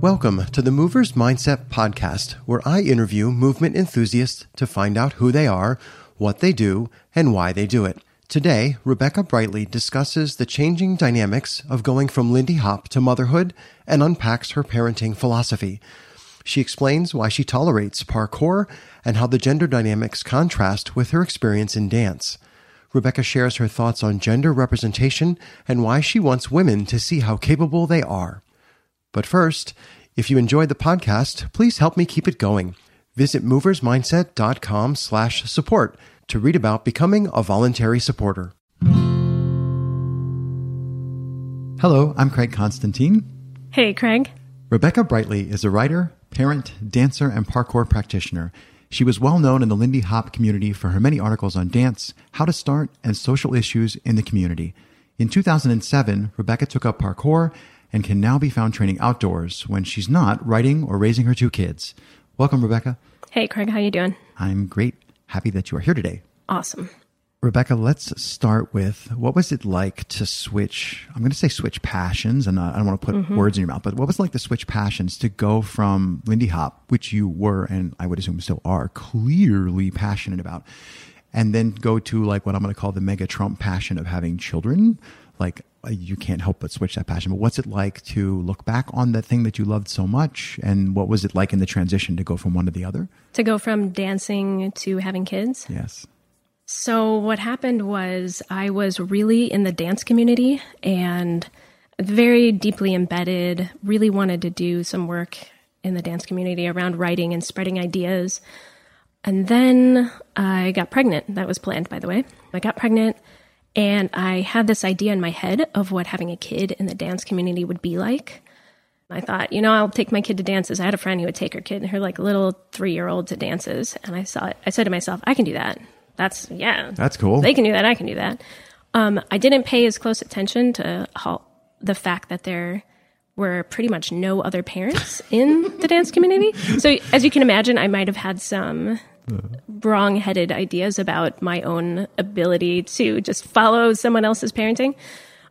Welcome to the Movers Mindset Podcast, where I interview movement enthusiasts to find out who they are, what they do, and why they do it. Today, Rebecca Brightly discusses the changing dynamics of going from Lindy Hop to motherhood and unpacks her parenting philosophy. She explains why she tolerates parkour and how the gender dynamics contrast with her experience in dance. Rebecca shares her thoughts on gender representation and why she wants women to see how capable they are. But first, if you enjoyed the podcast, please help me keep it going. Visit moversmindset.com slash support to read about becoming a voluntary supporter. Hello, I'm Craig Constantine. Hey, Craig. Rebecca Brightly is a writer, parent, dancer, and parkour practitioner. She was well known in the Lindy Hop community for her many articles on dance, how to start, and social issues in the community. In 2007, Rebecca took up parkour and can now be found training outdoors when she's not writing or raising her two kids. Welcome, Rebecca. Hey, Craig. How you doing? I'm great. Happy that you are here today. Awesome. Rebecca, let's start with what was it like to switch? I'm going to say switch passions, and I don't want to put mm-hmm. words in your mouth, but what was it like to switch passions to go from Lindy Hop, which you were, and I would assume still are, clearly passionate about, and then go to like what I'm going to call the mega Trump passion of having children? Like, Uh, you can't help but switch that passion. But what's it like to look back on that thing that you loved so much? And what was it like in the transition to go from one to the other? To go from dancing to having kids? Yes. So, what happened was I was really in the dance community and very deeply embedded, really wanted to do some work in the dance community around writing and spreading ideas. And then I got pregnant. That was planned, by the way. I got pregnant and I had this idea in my head of what having a kid in the dance community would be like. I thought, you know, I'll take my kid to dances. I had a friend who would take her kid, and her like little three year old to dances. And I saw it. I said to myself, I can do that that's yeah. That's cool. They can do that. I can do that. Um, I didn't pay as close attention to how, the fact that there were pretty much no other parents in the dance community. So as you can imagine, I might have had some wrong-headed ideas about my own ability to just follow someone else's parenting.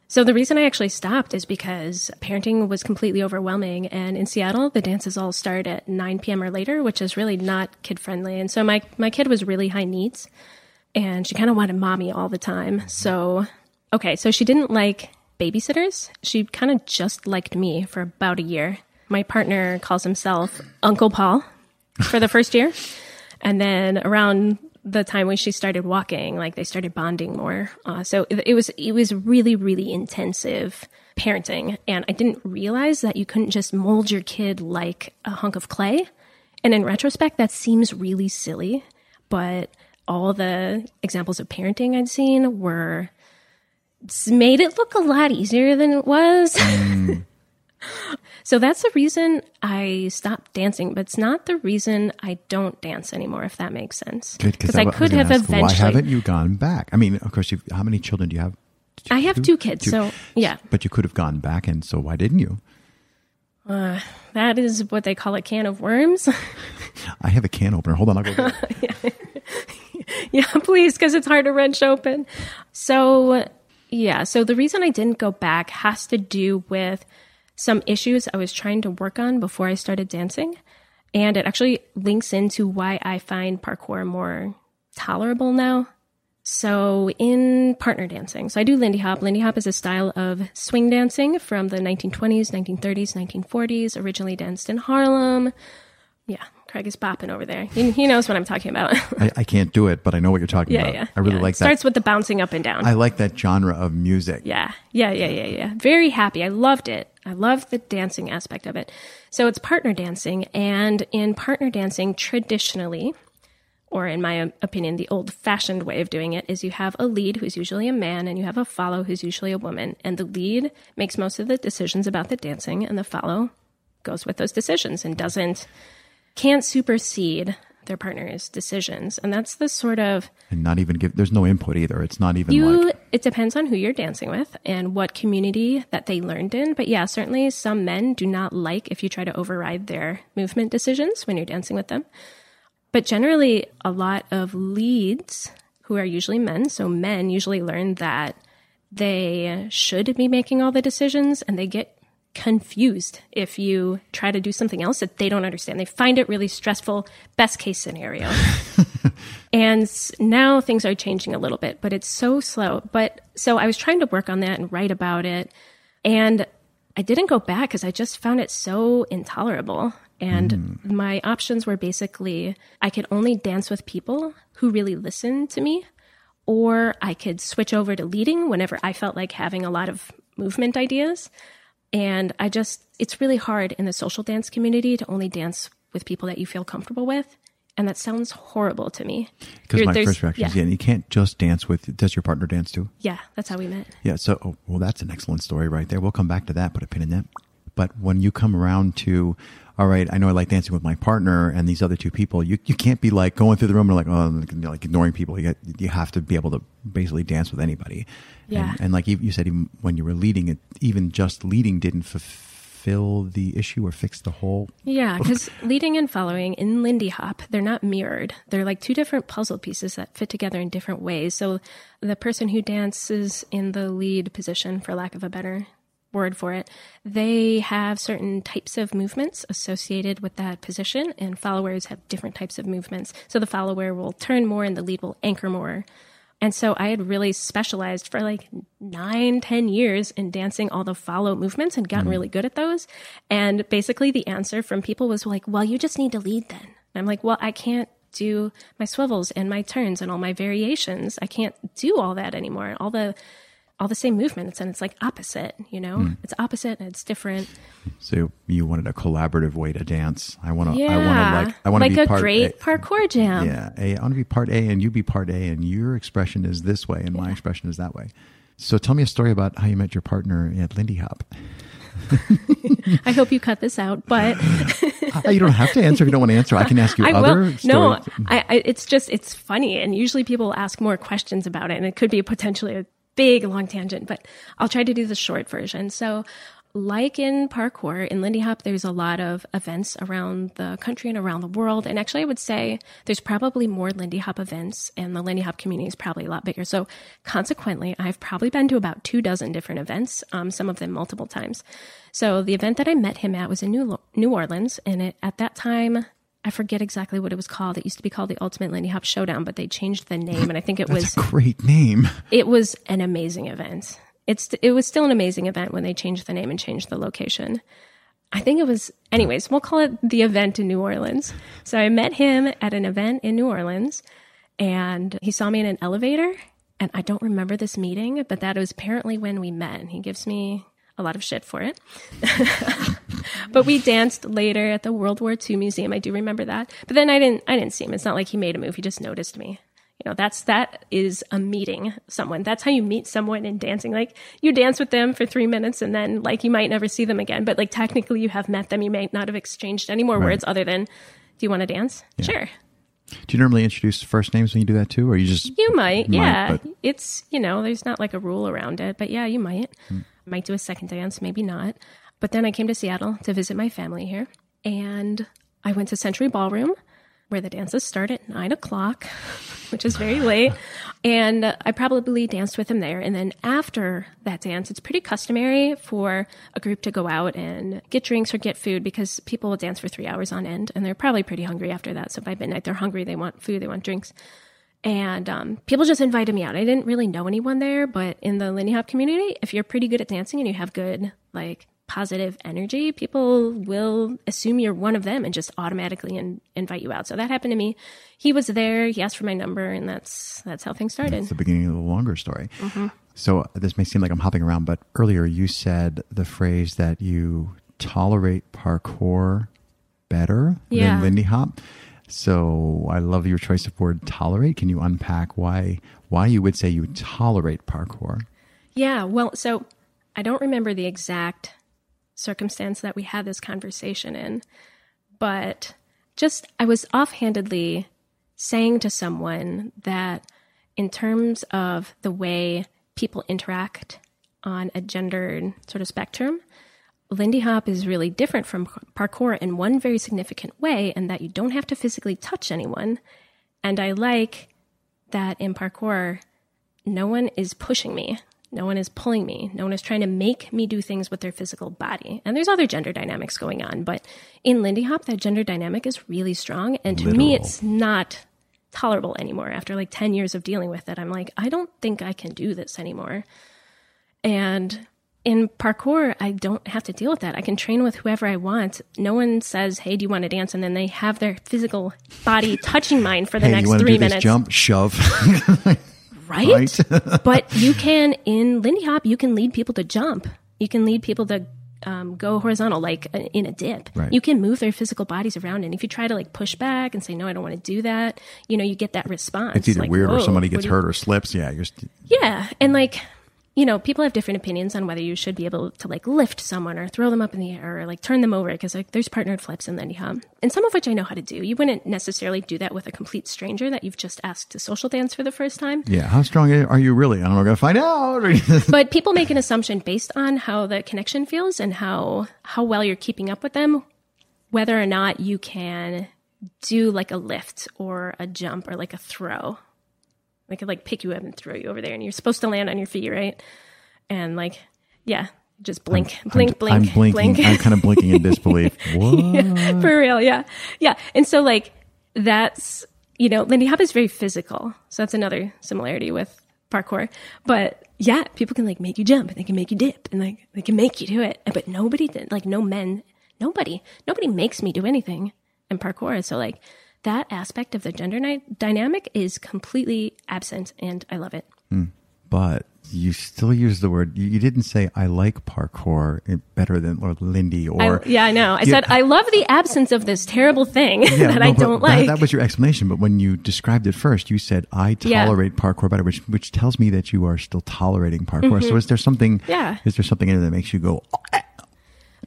So the reason I actually stopped is because parenting was completely overwhelming. And in Seattle, the dances all start at 9 p.m. or later, which is really not kid friendly. And so my, my kid was really high needs and she kind of wanted mommy all the time. So, okay, so she didn't like babysitters. She kind of just liked me for about a year. My partner calls himself Uncle Paul for the first year. And then around the time when she started walking, like they started bonding more. Uh, so it, it was it was really really intensive parenting, and I didn't realize that you couldn't just mold your kid like a hunk of clay. And in retrospect, that seems really silly, but all the examples of parenting I'd seen were made it look a lot easier than it was. Mm. so that's the reason I stopped dancing, but it's not the reason I don't dance anymore, if that makes sense. Because I, I could have ask, eventually. Why haven't you gone back? I mean, of course, you've, how many children do you have? You I have two, two kids, two. so yeah. But you could have gone back, and so why didn't you? Uh, that is what they call a can of worms. I have a can opener. Hold on, I'll go. yeah. yeah, please, because it's hard to wrench open. So, yeah, so the reason I didn't go back has to do with some issues I was trying to work on before I started dancing. And it actually links into why I find parkour more tolerable now. So, in partner dancing, so I do Lindy Hop. Lindy Hop is a style of swing dancing from the 1920s, 1930s, 1940s, originally danced in Harlem. Yeah, Craig is bopping over there. He, he knows what I'm talking about. I, I, can't do it, but I know what you're talking yeah, about. Yeah, I really yeah. like that. Starts with the bouncing up and down. I like that genre of music. Yeah, yeah, yeah, yeah, yeah. Very happy. I loved it. I love the dancing aspect of it. So it's partner dancing, and in partner dancing, traditionally, or in my opinion, the old fashioned way of doing it is you have a lead who's usually a man and you have a follow who's usually a woman. And the lead makes most of the decisions about the dancing, and the follow goes with those decisions and doesn't can't supersede their partner's decisions. And that's the sort of and not even give there's no input either. It's not even you like it depends on who you're dancing with and what community that they learned in. But yeah, certainly some men do not like if you try to override their movement decisions when you're dancing with them. But generally a lot of leads who are usually men, so men usually learn that they should be making all the decisions and they get confused if you try to do something else that they don't understand. They find it really stressful, best case scenario. and now things are changing a little bit, but it's so slow. But so I was trying to work on that and write about it. And I didn't go back because I just found it so intolerable. And hmm. my options were basically I could only dance with people who really listened to me, or I could switch over to leading whenever I felt like having a lot of movement ideas. And I just, it's really hard in the social dance community to only dance with people that you feel comfortable with. And that sounds horrible to me. Because my first reaction is, yeah. yeah, you can't just dance with. Does your partner dance too? Yeah, that's how we met. Yeah. So, oh, well, that's an excellent story right there. We'll come back to that. Put a pin in that. But when you come around to, all right, I know I like dancing with my partner and these other two people. You you can't be like going through the room and like oh you know, like ignoring people. You get, you have to be able to basically dance with anybody. Yeah. And, and like you, you said, even when you were leading it, even just leading didn't fulfill the issue or fix the whole. Yeah, because leading and following in Lindy Hop, they're not mirrored. They're like two different puzzle pieces that fit together in different ways. So the person who dances in the lead position, for lack of a better word for it, they have certain types of movements associated with that position, and followers have different types of movements. So the follower will turn more and the lead will anchor more. And so I had really specialized for like nine, ten years in dancing all the follow movements and gotten mm-hmm. really good at those. And basically the answer from people was like, well, you just need to lead then. And I'm like, well, I can't do my swivels and my turns and all my variations. I can't do all that anymore. All the all the same movements and it's like opposite, you know? Hmm. It's opposite and it's different. So you wanted a collaborative way to dance. I want to. Yeah. I want to like. I want to like be a part great A- parkour jam. Yeah, a, I want to be part A and you be part A, and your expression is this way and my expression is that way. So tell me a story about how you met your partner at Lindy Hop. I hope you cut this out, but you don't have to answer if you don't want to answer. I can ask you I other will. stories. No, I, I, it's just it's funny, and usually people ask more questions about it, and it could be potentially a big long tangent. But I'll try to do the short version. So, like in parkour in Lindy Hop, there's a lot of events around the country and around the world. And actually, I would say there's probably more Lindy Hop events, and the Lindy Hop community is probably a lot bigger. So, consequently, I've probably been to about two dozen different events, um, some of them multiple times. So, the event that I met him at was in New, New Orleans, and it, at that time, I forget exactly what it was called. It used to be called the Ultimate Lindy Hop Showdown, but they changed the name, and I think it was a great name. it was an amazing event. It's it was still an amazing event when they changed the name and changed the location. I think it was anyways, we'll call it the event in New Orleans. So I met him at an event in New Orleans and he saw me in an elevator and I don't remember this meeting, but that was apparently when we met. And he gives me a lot of shit for it. but we danced later at the World War II museum. I do remember that. But then I didn't I didn't see him. It's not like he made a move. He just noticed me. You know, that's that is a meeting someone. That's how you meet someone in dancing. Like you dance with them for three minutes and then like you might never see them again. But like technically you have met them. You may not have exchanged any more words other than, Do you want to dance? Sure. Do you normally introduce first names when you do that too, or you just You might, Might, yeah. but- It's you know, there's not like a rule around it, but yeah, you might. Hmm. Might do a second dance, maybe not. But then I came to Seattle to visit my family here, and I went to Century Ballroom, where the dances start at nine o'clock, which is very late. And I probably danced with him there. And then after that dance, it's pretty customary for a group to go out and get drinks or get food because people will dance for three hours on end, and they're probably pretty hungry after that. So by midnight, they're hungry. They want food. They want drinks. And um, people just invited me out. I didn't really know anyone there, but in the Lindy Hop community, if you're pretty good at dancing and you have good, like, positive energy, people will assume you're one of them and just automatically in, invite you out. So that happened to me. He was there. He asked for my number, and that's that's how things started. It's the beginning of the longer story. Mm-hmm. So this may seem like I'm hopping around, but earlier you said the phrase that you tolerate parkour better Yeah. than Lindy Hop. So I love your choice of word tolerate. Can you unpack why why you would say you tolerate parkour? Yeah, well, so I don't remember the exact circumstance that we had this conversation in, but just I was offhandedly saying to someone that in terms of the way people interact on a gendered sort of spectrum, Lindy Hop is really different from parkour in one very significant way, and that you don't have to physically touch anyone. And I like that in parkour, no one is pushing me. No one is pulling me. No one is trying to make me do things with their physical body. And there's other gender dynamics going on, but in Lindy Hop, that gender dynamic is really strong. And to me, it's not tolerable anymore. After like 10 years of dealing with it, I'm like, I don't think I can do this anymore. And in parkour, I don't have to deal with that. I can train with whoever I want. No one says, "Hey, do you want to dance?" and then they have their physical body touching mine for the hey, next three minutes, jump? Shove. right? right? but you can in Lindy Hop, you can lead people to jump. You can lead people to um, go horizontal, like uh, in a dip. Right. You can move their physical bodies around, and if you try to like push back and say, "No, I don't want to do that," you know, you get that response. It's either like, weird or somebody gets do you- hurt or slips. Yeah, you're. St- Yeah, and like you know, people have different opinions on whether you should be able to like lift someone or throw them up in the air or like turn them over because like there's partnered flips in Lindy Hop, and some of which I know how to do. You wouldn't necessarily do that with a complete stranger that you've just asked to social dance for the first time. yeah, how strong are you really? I don't know. We're gonna find out. but people make an assumption based on how the connection feels and how how well you're keeping up with them whether or not you can do like a lift or a jump or like a throw they could like pick you up and throw you over there and you're supposed to land on your feet right and like yeah just blink blink blink I'm blinking. blink I'm kind of blinking in disbelief. What? for real yeah yeah and so like that's you know lindy hop is very physical so that's another similarity with parkour but yeah people can like make you jump and they can make you dip and like they can make you do it but nobody did like no men nobody nobody makes me do anything in parkour so like that aspect of the gender ni- dynamic is completely absent and i love it but you still use the word. You, didn't say I like parkour better than or Lindy or I, yeah i know i said i love the absence of this terrible thing Yeah, that no, i don't that, like That was your explanation, but when you described it first, you said I Yeah. tolerate parkour better, which which tells me that you are still tolerating parkour. So is there something? Mm-hmm. Yeah. Is there something in it that makes you go? "Oh,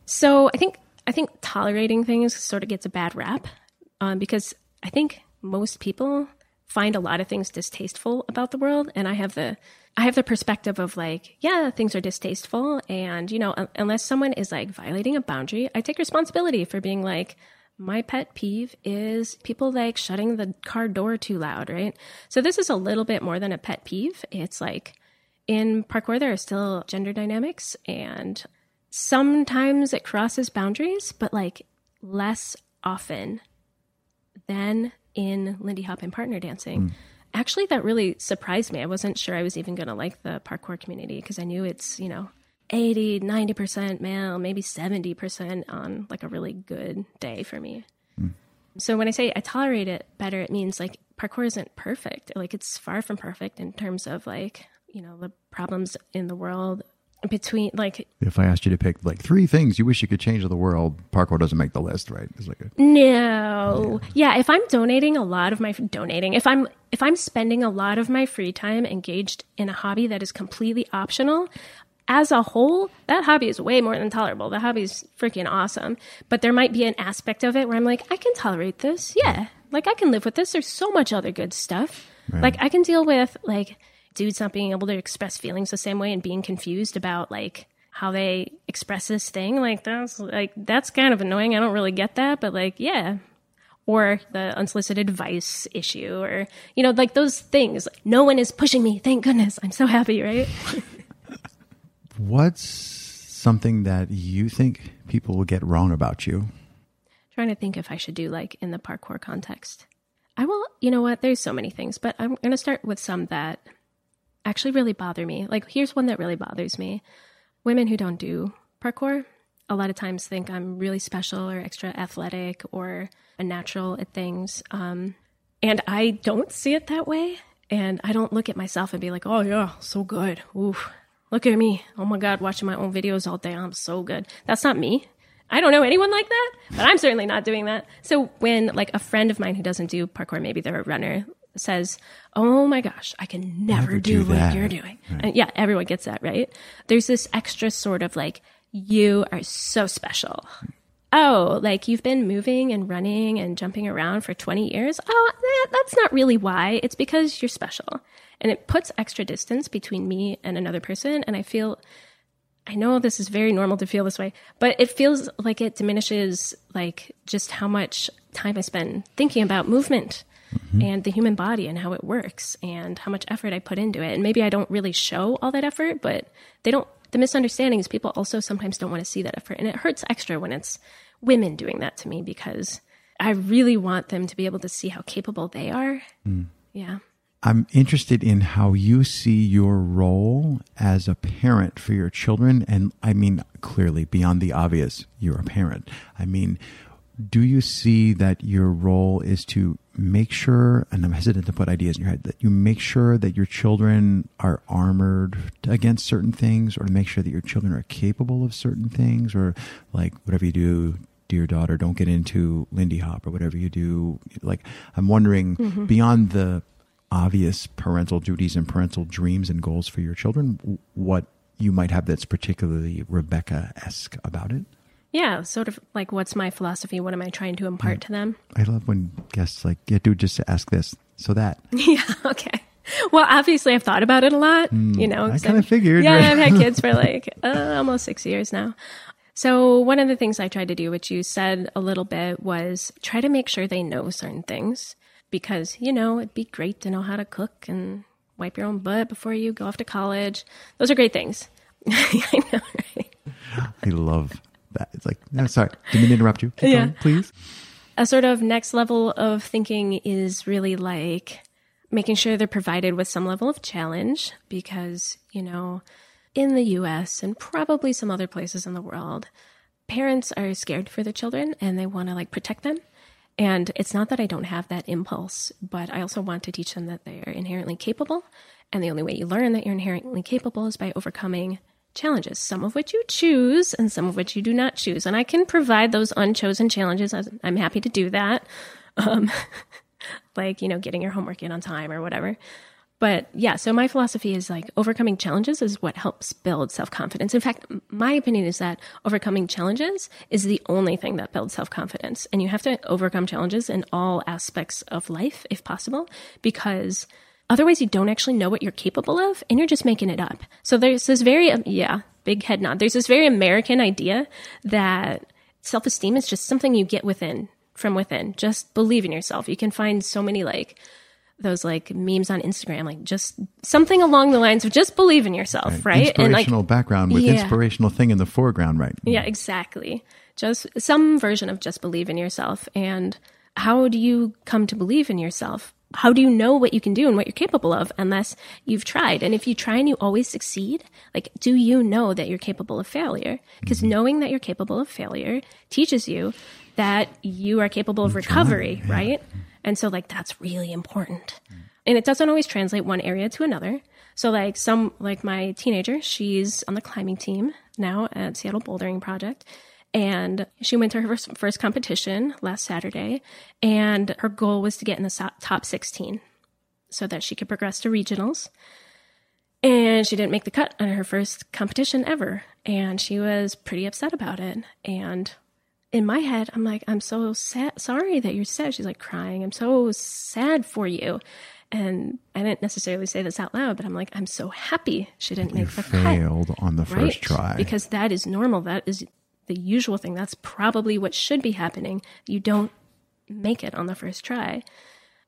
So I think I think tolerating things sort of gets a bad rap um, because I think most people find a lot of things distasteful about the world, and I have the I have the perspective of like, yeah, things are distasteful, and you know, un- unless someone is like violating a boundary, I take responsibility for being like. My pet peeve is people like shutting the car door too loud, right? So this is a little bit more than a pet peeve. It's like in parkour there are still gender dynamics and sometimes it crosses boundaries, but like less often than in Lindy Hop and partner dancing. Hmm. Actually, that really surprised me. I wasn't sure I was even going to like the parkour community because I knew it's, you know, 80, 90% male, maybe 70% on like a really good day for me. Hmm. So when I say I tolerate it better, it means like parkour isn't perfect. Like it's far from perfect in terms of like, you know, the problems in the world between like If I asked you to pick like three things you wish you could change in the world, parkour doesn't make the list, right? It's like a, No. Yeah, if I'm donating a lot of my donating, if I'm if I'm spending a lot of my free time engaged in a hobby that is completely optional, as a whole, that hobby is way more than tolerable. The hobby is freaking awesome. But there might be an aspect of it where I'm like, I can tolerate this. Yeah. Like I can live with this. There's so much other good stuff. Like I can deal with like dudes not being able to express feelings the same way and being confused about like how they express this thing. Like that's like that's kind of annoying. I don't really get that, but like yeah. Or the unsolicited advice issue, or you know, like those things. No one is pushing me. Thank goodness. I'm so happy, right? what's something that you think people will get wrong about you? trying to think if I should do like in the parkour context. I will, you know what? There's so many things, but I'm going to start with some that actually really bother me. Like, here's one that really bothers me women who don't do parkour a lot of times think I'm really special or extra athletic or a natural at things. Um, and I don't see it that way. And I don't look at myself and be like, oh, yeah, so good. Oof. Look at me. Oh my God, watching my own videos all day. I'm so good. That's not me. I don't know anyone like that, but I'm certainly not doing that. So when like a friend of mine who doesn't do parkour, maybe they're a runner, says, "Oh my gosh, I can never, Never do, do what you're doing," and yeah, everyone gets that, right? There's this extra sort of like, "You are so special." Oh, like you've been moving and running and jumping around for 20 years? Oh, that, that's not really why. It's because you're special. And it puts extra distance between me and another person. And I feel I know this is very normal to feel this way, but it feels like it diminishes like just how much time I spend thinking about movement. Mm-hmm. and the human body and how it works and how much effort I put into it. And maybe I don't really show all that effort, but they don't, the misunderstanding is people also sometimes don't want to see that effort. And it hurts extra when it's women doing that to me because I really want them to be able to see how capable they are. Mm. Yeah. I'm interested in how you see your role as a parent for your children. And I mean, clearly, beyond the obvious, you're a parent. I mean, do you see that your role is to make sure, and I'm hesitant to put ideas in your head, that you make sure that your children are armored against certain things, or to make sure that your children are capable of certain things, or like whatever you do, dear daughter, don't get into Lindy Hop, or whatever you do. Like, I'm wondering mm-hmm. beyond the obvious parental duties and parental dreams and goals for your children, what you might have that's particularly Rebecca esque about it. Yeah. Sort of like, what's my philosophy? What am I trying to impart to them? I love when guests like, yeah, dude, just ask this, so that. Yeah. Okay. Well, obviously, I've thought about it a lot. you know, I kinda I've- figured, Yeah? I've had kids for like uh, almost six years now. So one of the things I tried to do, which you said a little bit, was try to make sure they know certain things because you know it'd be great to know how to cook and wipe your own butt before you go off to college. Those are great things. I know, right? I love that. It's like, no, sorry, didn't mean to interrupt you. Keep Yeah. going, please. a sort of next level of thinking is really like making sure they're provided with some level of challenge because, you know, in the US and probably some other places in the world, parents are scared for their children and they want to like protect them. And it's not that I don't have that impulse, but I also want to teach them that they are inherently capable. And the only way you learn that you're inherently capable is by overcoming challenges, some of which you choose and some of which you do not choose. And I can provide those unchosen challenges. I'm- happy to do that. Um, like, you know, getting your homework in on time or whatever. But yeah, so my philosophy is like overcoming challenges is what helps build self confidence. In fact, my opinion is that overcoming challenges is the only thing that builds self confidence. And you have to overcome challenges in all aspects of life, if possible, because otherwise you don't actually know what you're capable of and you're just making it up. So there's this very, um, yeah, big head nod. There's this very American idea that self esteem is just something you get within, from within. Just believe in yourself. You can find so many like, those like memes on Instagram, like just something along the lines of just believe in yourself, right? Inspirational background with Yeah. inspirational thing in the foreground, right? Yeah, exactly. Just some version of just believe in yourself. And how do you come to believe in yourself? How do you know what you can do and what you're capable of unless you've tried? And if you try and you always succeed, like, do you know that you're capable of failure? Because mm-hmm. knowing that you're capable of failure teaches you that you are capable of recovery, right? And so, like, that's really important. And it doesn't always translate one area to another. So, like, some, like my teenager, she's on the climbing team now at Seattle Bouldering Project. And she went to her first, first competition last Saturday. And her goal was to get in the top 16 so that she could progress to regionals. And she didn't make the cut on her first competition ever. And she was pretty upset about it. And in my head, I'm like, I'm so sad, sorry that you're sad. She's like crying. I'm so sad for you. And I didn't necessarily say this out loud, but I'm like, I'm so happy she didn't make the cut. Failed on the first Right. try. Because that is normal. That is the usual thing. That's probably what should be happening. You don't make it on the first try.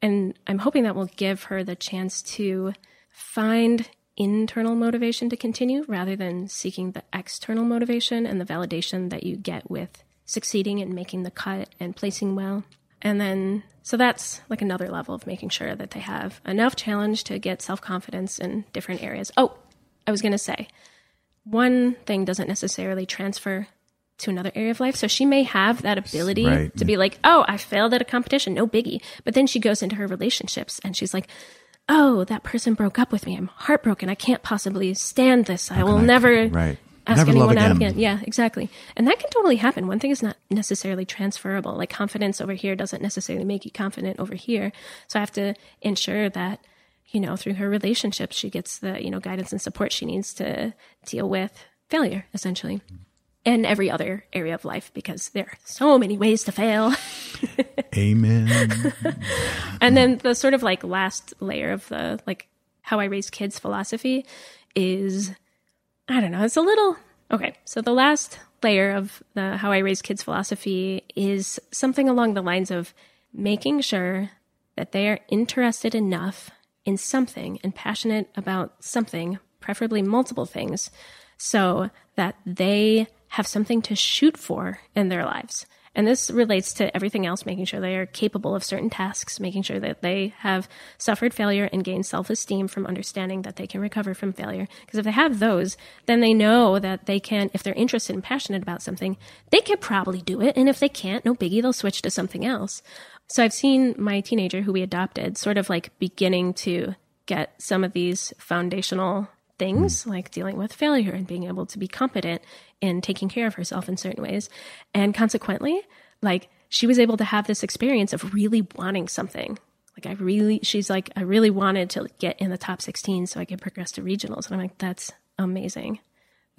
And I'm hoping that will give her the chance to find internal motivation to continue rather than seeking the external motivation and the validation that you get with succeeding and making the cut and placing well. And then, so that's like another level of making sure that they have enough challenge to get self confidence in different areas. Oh, I was going to say, one thing doesn't necessarily transfer to another area of life. So she may have that ability Right. to be like, oh, I failed at a competition, no biggie. But then she goes into her relationships and she's like, oh, that person broke up with me. I'm heartbroken. I can't possibly stand this. I will I- never right. ask Never anyone out again. again. Yeah, exactly. And that can totally happen. One thing is not necessarily transferable. Like confidence over here doesn't necessarily make you confident over here. So I have to ensure that, you know, through her relationships, she gets the, you know, guidance and support she needs to deal with failure, essentially. And every other area of life, because there are so many ways to fail. Amen. And then the sort of like last layer of the like how I raise kids philosophy is I don't know, it's a little okay. So the last layer of the how I raise kids philosophy is something along the lines of making sure that they are interested enough in something and passionate about something, preferably multiple things, so that they have something to shoot for in their lives. And this relates to everything else, making sure they are capable of certain tasks, making sure that they have suffered failure and gained self esteem from understanding that they can recover from failure. Because if they have those, then they know that they can, if they're interested and passionate about something, they can probably do it. And if they can't, no biggie, they'll switch to something else. So I've seen my teenager who we adopted sort of like beginning to get some of these foundational things mm. like dealing with failure and being able to be competent in taking care of herself in certain ways. And consequently, like she was able to have this experience of really wanting something. Like I really, she's like, I really wanted to get in the top 16 so I could progress to regionals. And I'm like, that's amazing.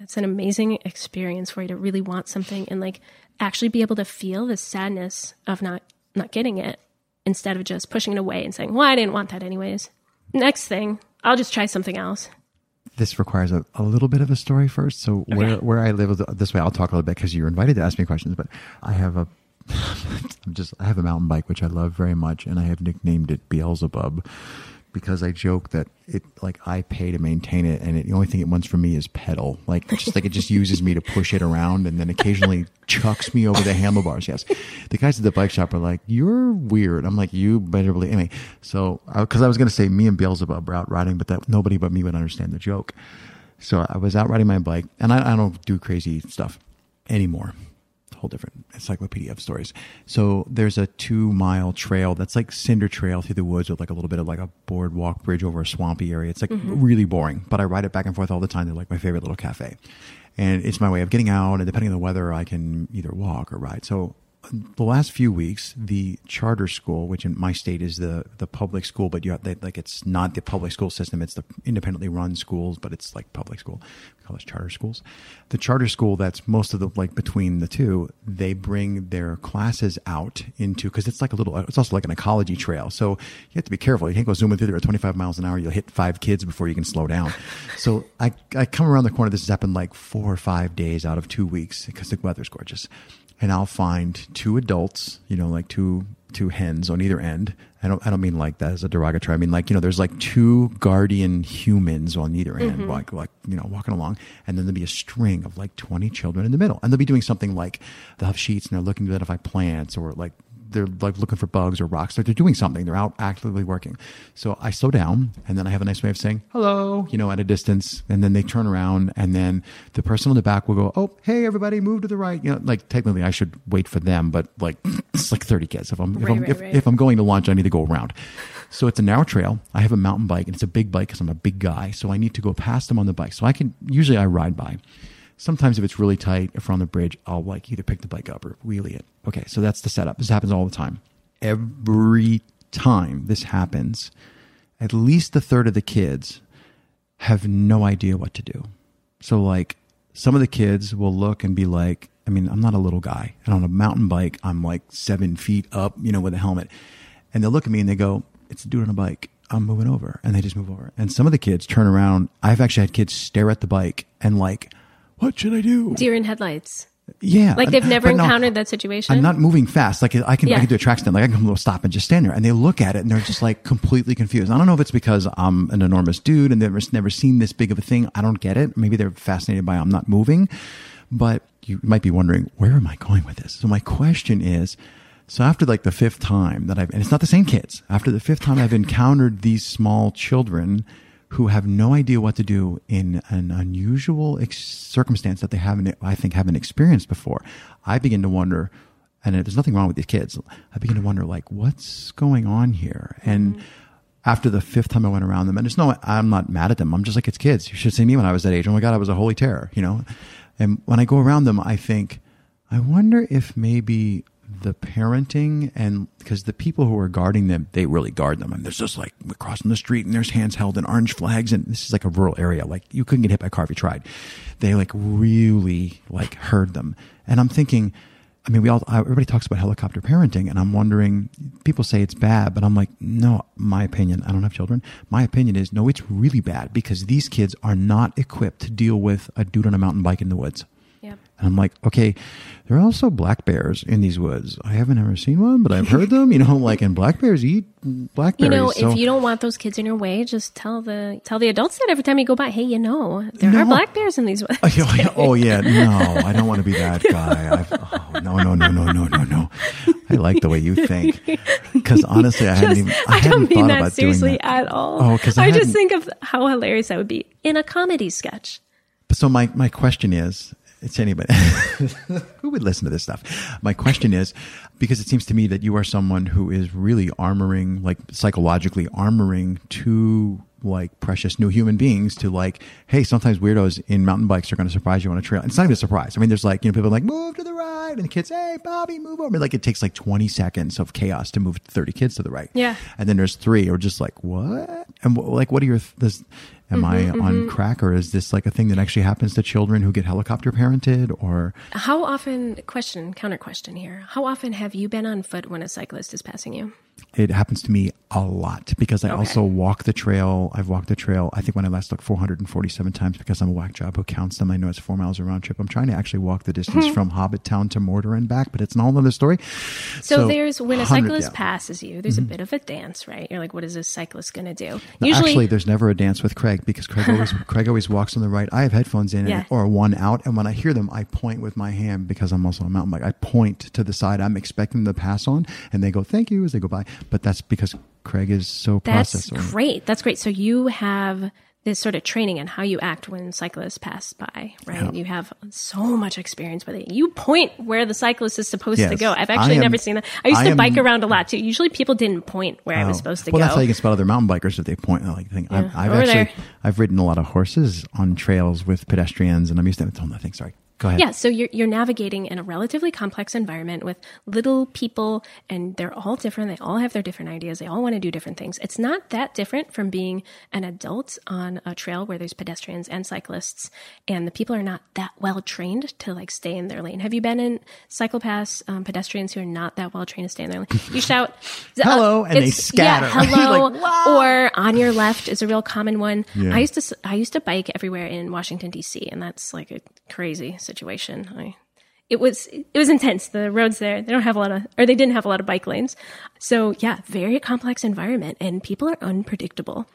That's an amazing experience for you to really want something and like actually be able to feel the sadness of not, not getting it instead of just pushing it away and saying, well, I didn't want that anyways. Next thing, I'll just try something else this requires a, a, little bit of a story first. So okay. where where I live this way, I'll talk a little bit because you're invited to ask me questions. But I have a I'm just I have a mountain bike which I love very much, and I have nicknamed it Beelzebub because I joke that it like I pay to maintain it, and it, the only thing it wants from me is pedal. Like just like it just uses me to push it around, and then occasionally chucks me over the handlebars. Yes, the guys at the bike shop are like, "You're weird." I'm like, "You better believe." Anyway, so uh, because I was going to say me and Beelzebub were out riding, but that nobody but me would understand the joke. So I was out riding my bike, and I, I don't do crazy stuff anymore whole different encyclopedia of stories. So there's a two mile trail that's like cinder trail through the woods with like a little bit of like a boardwalk bridge over a swampy area. It's like mm-hmm. really boring, but I ride it back and forth all the time. They're like my favorite little cafe. And it's my way of getting out. And depending on the weather, I can either walk or ride. So the last few weeks, the charter school, which in my state is the the public school, but you have, they, like it's not the public school system; it's the independently run schools, but it's like public school. We call it charter schools. The charter school that's most of the like between the two, they bring their classes out into because it's like a little. It's also like an ecology trail, so you have to be careful. You can't go zooming through there at twenty five miles an hour. You'll hit five kids before you can slow down. so I I come around the corner. This has happened like four or five days out of two weeks because the weather's gorgeous and I'll find two adults, you know, like two two hens on either end. I don't I don't mean like that as a derogatory. I mean like, you know, there's like two guardian humans on either end, mm-hmm. like like, you know, walking along, and then there'll be a string of like twenty children in the middle. And they'll be doing something like they'll have sheets and they're looking to identify plants or like they're like looking for bugs or rocks. Like they're doing something. They're out actively working. So I slow down and then I have a nice way of saying hello, you know, at a distance. And then they turn around and then the person on the back will go, Oh, hey, everybody move to the right. You know, like technically I should wait for them, but like it's like 30 kids. If I'm, right, if, I'm right, if, right. if I'm going to lunch, I need to go around. So it's a narrow trail. I have a mountain bike and it's a big bike because I'm a big guy. So I need to go past them on the bike. So I can, usually I ride by. Sometimes if it's really tight, if we're on the bridge, I'll like either pick the bike up or wheelie it. Okay, so that's the setup. This happens all the time. Every time this happens, at least a third of the kids have no idea what to do. So like some of the kids will look and be like, I mean, I'm not a little guy. And on a mountain bike, I'm like seven feet up, you know, with a helmet. And they'll look at me and they go, It's a dude on a bike. I'm moving over. And they just move over. And some of the kids turn around. I've actually had kids stare at the bike and like what should I do? Deer in headlights. Yeah, like they've never encountered no, that situation. I'm not moving fast. Like I can, yeah. I can do a track stand. Like I can come to a stop and just stand there, and they look at it and they're just like completely confused. I don't know if it's because I'm an enormous dude and they've never seen this big of a thing. I don't get it. Maybe they're fascinated by I'm not moving, but you might be wondering where am I going with this? So my question is. So after like the fifth time that I've, and it's not the same kids, after the fifth time I've encountered these small children who have no idea what to do in an unusual ex- circumstance that they haven't, I think, haven't experienced before. I begin to wonder, and there's nothing wrong with these kids. I begin to wonder, like, what's going on here? And mm-hmm. after the fifth time I went around them, and it's no, I'm not mad at them. I'm just like, it's kids. You should see me when I was that age. Oh my God, I was a holy terror, you know? And when I go around them, I think, I wonder if maybe the parenting and because the people who are guarding them, they really guard them. And there's just like we're crossing the street and there's hands held and orange flags. And this is like a rural area. Like you couldn't get hit by a car if you tried. They like really like herd them. And I'm thinking, I mean, we all, uh, everybody talks about helicopter parenting and I'm wondering, people say it's bad, but I'm like, no, my opinion, I don't have children. My opinion is no, it's really bad because these kids are not equipped to deal with a dude on a mountain bike in the woods. Yep. And I'm like, okay, there are also black bears in these woods. I haven't ever seen one, but I've heard them. You know, like and black bears eat black bears. You know, so- if you don't want those kids in your way, just tell the tell the adults that every time you go by. Hey, you know, there are black bears in these woods. Oh, yeah, oh yeah, no, I don't want to be that guy. I've, oh, no, no, no, no, no, no, no. I like the way you think because honestly, I hadn't even. I, I don't mean thought that about seriously that. at all. Oh, 'cause I I, just think of how hilarious that would be in a comedy sketch. So my my question is, it's anybody who would listen to this stuff. My question is, because it seems to me that you are someone who is really armoring, like psychologically armoring two like precious new human beings to like, hey, sometimes weirdos in mountain bikes are going to surprise you on a trail. It's not even a surprise. I mean, there's like you know people are like move to the right, and the kids, hey, Bobby, move over. I mean, Like it takes like 20 seconds of chaos to move 30 kids to the right. Yeah. and then there's three, or just like what? And like, what are your this? Am Mm-hmm, I on crack, or is this like a thing that actually happens to children who get helicopter parented? Or How often? Question, counter question here. How often have you been on foot when a cyclist is passing you? It happens to me a lot because I also walk the trail. I've walked the trail. I think when I last looked, 447 times because I'm a whack job who counts them. I know it's four miles a round trip. I'm trying to actually walk the distance from Hobbiton to Mordor and back, but it's an all other story. So, there's when a cyclist yeah. Mm-hmm. passes you, there's a bit of a dance, right? You're like, what is this cyclist going to do? No, actually, there's never a dance with Craig because Craig always Craig always walks on the right. I have headphones in Yeah. and, or one out, and when I hear them, I point with my hand because I'm also a mountain bike. I point to the side I'm expecting them to pass on, and they go "thank you" as they go by. But that's because Craig is so That's process oriented. great. That's great. So you have this sort of training in how you act when cyclists pass by, right? Yeah. You have so much experience with it. You point where the cyclist is supposed to go. I've actually am- never seen that. I used I to am- bike around a lot too. Usually people didn't point where I was Oh. supposed to well, go. Well, that's how you can spot other mountain bikers if they point. Like, thing. I've, I've actually there. I've ridden a lot of horses on trails with pedestrians, and I'm used to. It. Oh, nothing. Sorry. Go ahead. Yeah, so you're you're navigating in a relatively complex environment with little people, and they're all different. They all have their different ideas. They all want to do different things. It's not that different from being an adult on a trail where there's pedestrians and cyclists, and the people are not that well trained to like stay in their lane. Have you been in cycle pass um, pedestrians who are not that well trained to stay in their lane? You shout Hello, and they scatter. Yeah, hello, Like, or on your left is a real common one. Yeah. I used to I used to bike everywhere in Washington D.C. and that's like a crazy situation. I it was it was intense. The roads there they don't have a lot of or they didn't have a lot of bike lanes. So yeah, very complex environment and people are unpredictable.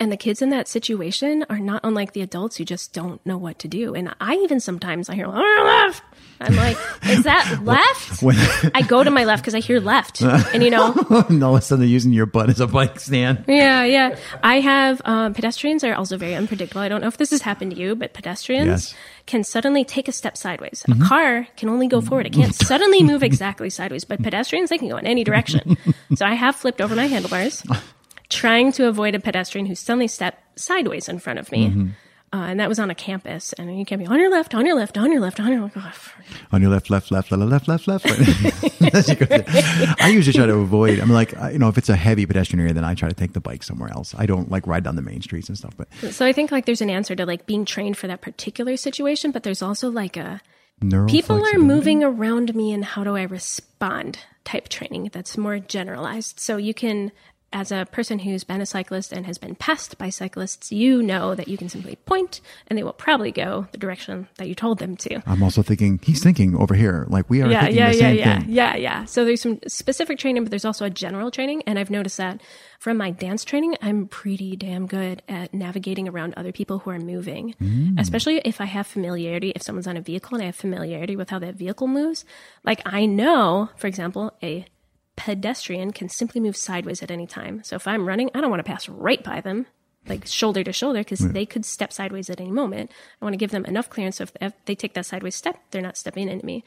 And the kids in that situation are not unlike the adults who just don't know what to do. And I even sometimes I hear left. I'm like, is that left? When- I go to my left because I hear left, and you know, and all of a sudden they're using your butt as a bike stand. yeah, yeah. I have um, pedestrians are also very unpredictable. I don't know if this has happened to you, but pedestrians Yes. Mm-hmm. can suddenly take a step sideways. A car can only go forward; it can't suddenly move exactly sideways. But pedestrians, they can go in any direction. so I have flipped over my handlebars, trying to avoid a pedestrian who suddenly stepped sideways in front of me. Mm-hmm. Uh, and that was on a campus, and you can be on your left, on your left, on your left, on your left. Oh, on your left, left, left, left, left, left, left. As you go through. I usually try to avoid. I'm like, you know, if it's a heavy pedestrian area, then I try to take the bike somewhere else. I don't like ride down the main streets and stuff. But So I think like there's an answer to like being trained for that particular situation, but there's also like a neural people are moving around me and how do I respond type training that's more generalized. So you can, as a person who's been a cyclist and has been passed by cyclists, you know that you can simply point and they will probably go the direction that you told them to. I'm also thinking he's thinking over here, like we are Yeah, thinking yeah, the yeah, same yeah, thing. yeah, yeah. So there's some specific training, but there's also a general training. And I've noticed that from my dance training, I'm pretty damn good at navigating around other people who are moving, Mm. especially if I have familiarity. If someone's on a vehicle and I have familiarity with how that vehicle moves, like I know, for example, a pedestrian can simply move sideways at any time. So if I'm running, I don't want to pass right by them. Like shoulder to shoulder, because they could step sideways at any moment. I want to give them enough clearance. So if- if they take that sideways step, they're not stepping into me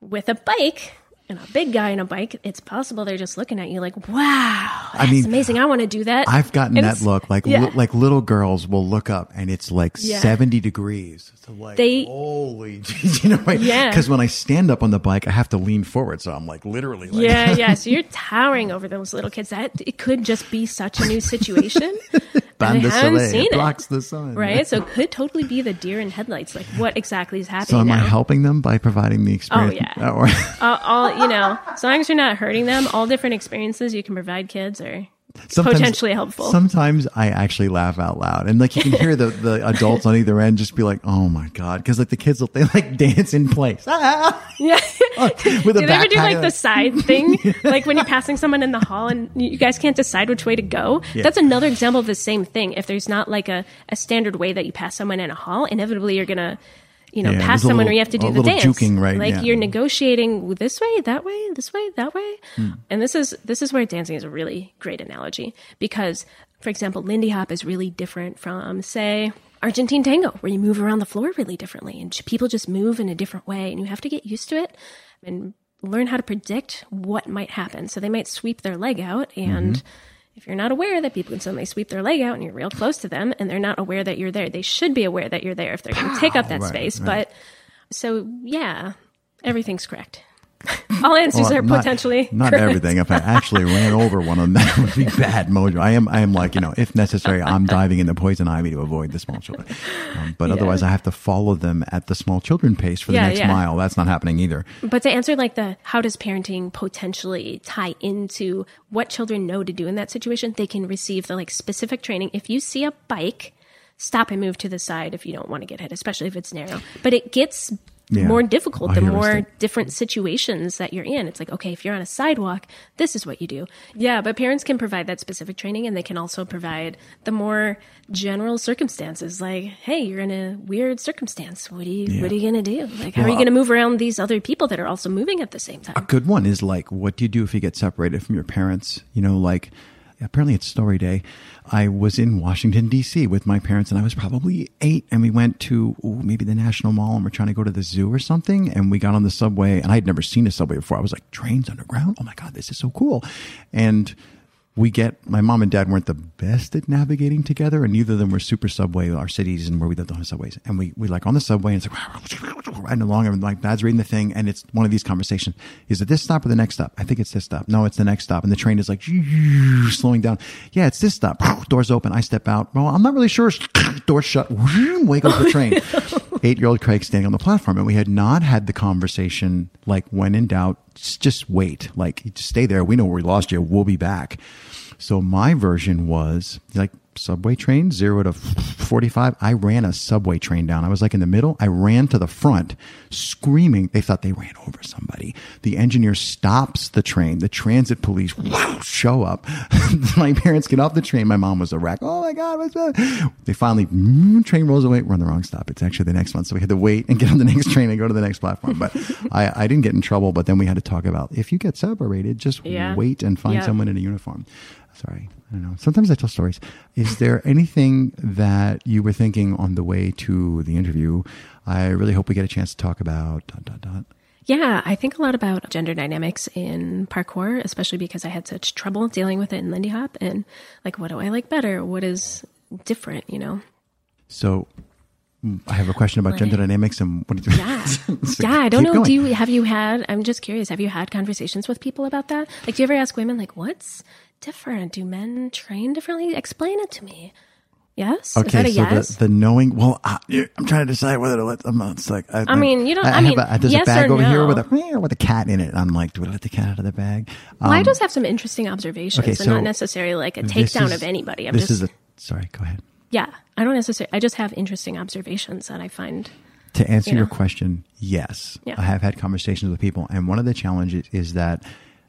with a bike and a big guy on a bike, it's possible they're just looking at you like, "Wow, that's mean, amazing! I want to do that." I've gotten And that look. Like yeah. li- like little girls will look up and it's like Yeah. 70 degrees. So like They- holy, you know, right? Yeah. Because when I stand up on the bike, I have to lean forward, so I'm like literally like yeah, yeah. So you're towering over those little kids. That it could just be such a new situation. Bande and I haven't soleil, seen it it. blocks the sun. Right, so it could totally be the deer in headlights. Like, what exactly is happening So am I helping them by providing the oh, experience? Oh yeah. Or- all, all you know, as long as you're not hurting them, all different experiences you can provide kids are Sometimes- potentially helpful. Sometimes I actually laugh out loud, and like you can hear the, the adults on either end just be like, "Oh my god!" Because like the kids will they like dance in place Ah! yeah. with a do they ever do backpack. like the side thing? like when you're passing someone in the hall and you guys can't decide which way to go? Yeah. That's another example of the same thing. If there's not like a, a standard way that you pass someone in a hall, inevitably you're going to, you know, Yeah, pass someone little- where you have to do the dance. juking, right, Like yeah. you're negotiating this way, that way, this way, that way. Hmm. And this is this is where dancing is a really great analogy because, for example, Lindy Hop is really different from, say, Argentine tango, where you move around the floor really differently, and people just move in a different way, and you have to get used to it and learn how to predict what might happen. So they might sweep their leg out, and Mm-hmm. If you're not aware that people can suddenly sweep their leg out, and you're real close to them, and they're not aware that you're there, they should be aware that you're there if they're going to take up that Right, space. right. But so yeah, everything's correct. All answers Well, are not- potentially not correct. everything. If I actually ran over one of them, that would be bad mojo. I am, I am like, you know, if necessary, I'm diving into poison ivy to avoid the small children. Um, but otherwise, I have to follow them at the small children pace for the Yeah, next yeah. mile. That's not happening either. But to answer like the how does parenting potentially tie into what children know to do in that situation, they can receive the like specific training. If you see a bike, stop and move to the side if you don't want to get hit, especially if it's narrow. But it gets Yeah. more difficult oh, the more different situations that you're in. It's like, okay, if you're on a sidewalk, this is what you do. Yeah, but parents can provide that specific training and they can also provide the more general circumstances like, hey, you're in a weird circumstance. What are you what are you gonna do? Like how are you gonna uh, move around these other people that are also moving at the same time? A good one is like, what do you do if you get separated from your parents? You know, like apparently it's story day. I was in Washington D.C. with my parents, and I was probably eight, and we went to ooh, maybe the National Mall, and we're trying to go to the zoo or something, and we got on the subway, and I had never seen a subway before. I was like, trains underground? Oh my god, this is so cool! And we get my mom and dad weren't the best at navigating together, and neither of them were super subway our cities and where we lived on the subways. And we we like on the subway, and it's like riding along, and like dad's reading the thing, and it's one of these conversations: is it this stop or the next stop? I think it's this stop. No, it's the next stop. And the train is like slowing down. Yeah, it's this stop. Doors open. I step out. Well, I'm not really sure. Doors shut. Wake up the train. Eight year old Craig standing on the platform, and we had not had the conversation like when in doubt, just, wait. Like just stay there. We know where we lost you. We'll be back. So my version was like subway train zero to 45 i ran a subway train down. I was like in the middle. I ran to the front screaming. They thought they ran over somebody. The engineer stops the train. The transit police show up. My parents get off the train. My mom was a wreck. Oh my god what's that they finally mm, train rolls away. We're on the wrong stop. It's actually the next one. So we had to wait and get on the next train and go to the next platform. But i, I didn't get in trouble but then we had to talk about if you get separated just Yeah. wait and find Yeah. someone in a uniform sorry i don't know sometimes i tell stories is there anything that you were thinking on the way to the interview i really hope we get a chance to talk about dot dot dot Yeah, I think a lot about gender dynamics in parkour, especially because I had such trouble dealing with it in Lindy Hop and like what do I like better? What is different, you know? so i have a question about gender dynamics and what do you Yeah. So yeah, I don't know. going. Do you have you had I'm just curious, have you had conversations with people about that? Like do you ever ask women like what's different? Do men train differently? Explain it to me. Yes? Okay, so yes? the, the knowing. Well, I, I'm trying to decide whether to let. I'm not, it's like I, I mean, you don't- I have mean, a, there's yes a bag over here with a with a cat in it. I'm like, do I let the cat out of the bag? well, I Um, just have some interesting observations okay, and so not necessarily like a takedown is- of anybody. I'm this just is a sorry. Go ahead. yeah, I don't necessarily I just have interesting observations that I find To answer you your question, yes, Yeah. I have had conversations with people, and one of the challenges is that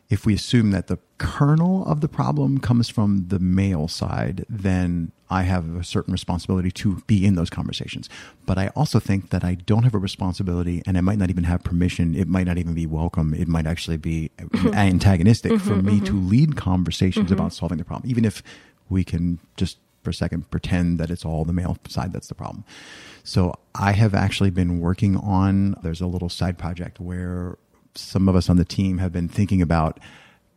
if we assume that the kernel of the problem comes from the male side, then I have a certain responsibility to be in those conversations. But I also think that I don't have a responsibility, and I might not even have permission. It might not even be welcome. It might actually be antagonistic for me mm-hmm, to mm-hmm. lead conversations mm-hmm. about solving the problem, even if we can just for a second pretend that it's all the male side that's the problem. So I have actually been working on there's a little side project where some of us on the team have been thinking about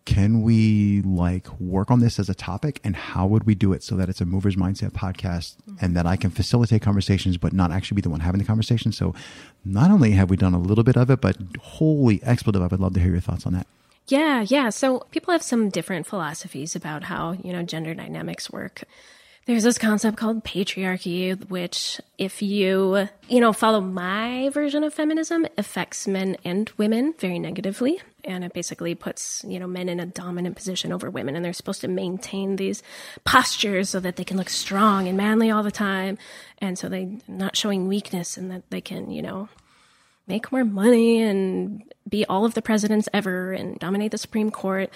can we like work on this as a topic and how would we do it so that it's a movers mindset podcast and that I can facilitate conversations but not actually be the one having the conversation. So not only have we done a little bit of it, but holy expletive, I would love to hear your thoughts on that. Yeah, yeah. So people have some different philosophies about how, you know, gender dynamics work. There's this concept called patriarchy, which, if you, you know, follow my version of feminism, affects men and women very negatively. And it basically puts, you know, men in a dominant position over women. And they're supposed to maintain these postures so that they can look strong and manly all the time. And so they're not showing weakness and that they can, you know, make more money and be all of the presidents ever and dominate the Supreme Court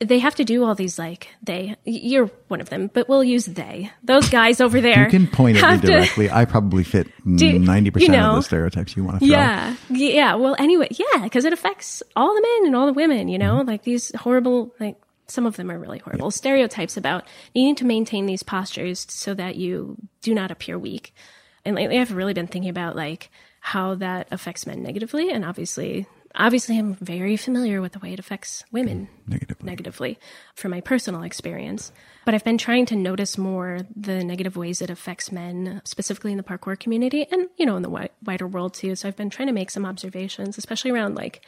they have to do all these like they you're one of them but we'll use they. Those guys over there you can point at me directly to, i probably fit 90% you know, of the stereotypes you want to throw. Yeah. Yeah. Well anyway yeah because it affects all the men and all the women you know? Mm-hmm. like these horrible like some of them are really horrible yeah. stereotypes about needing to maintain these postures so that you do not appear weak. And lately i've really been thinking about like how that affects men negatively and obviously obviously I'm very familiar with the way it affects women negatively. negatively from my personal experience. But I've been trying to notice more the negative ways it affects men, specifically in the parkour community and, you know, in the wider world too. So I've been trying to make some observations, especially around like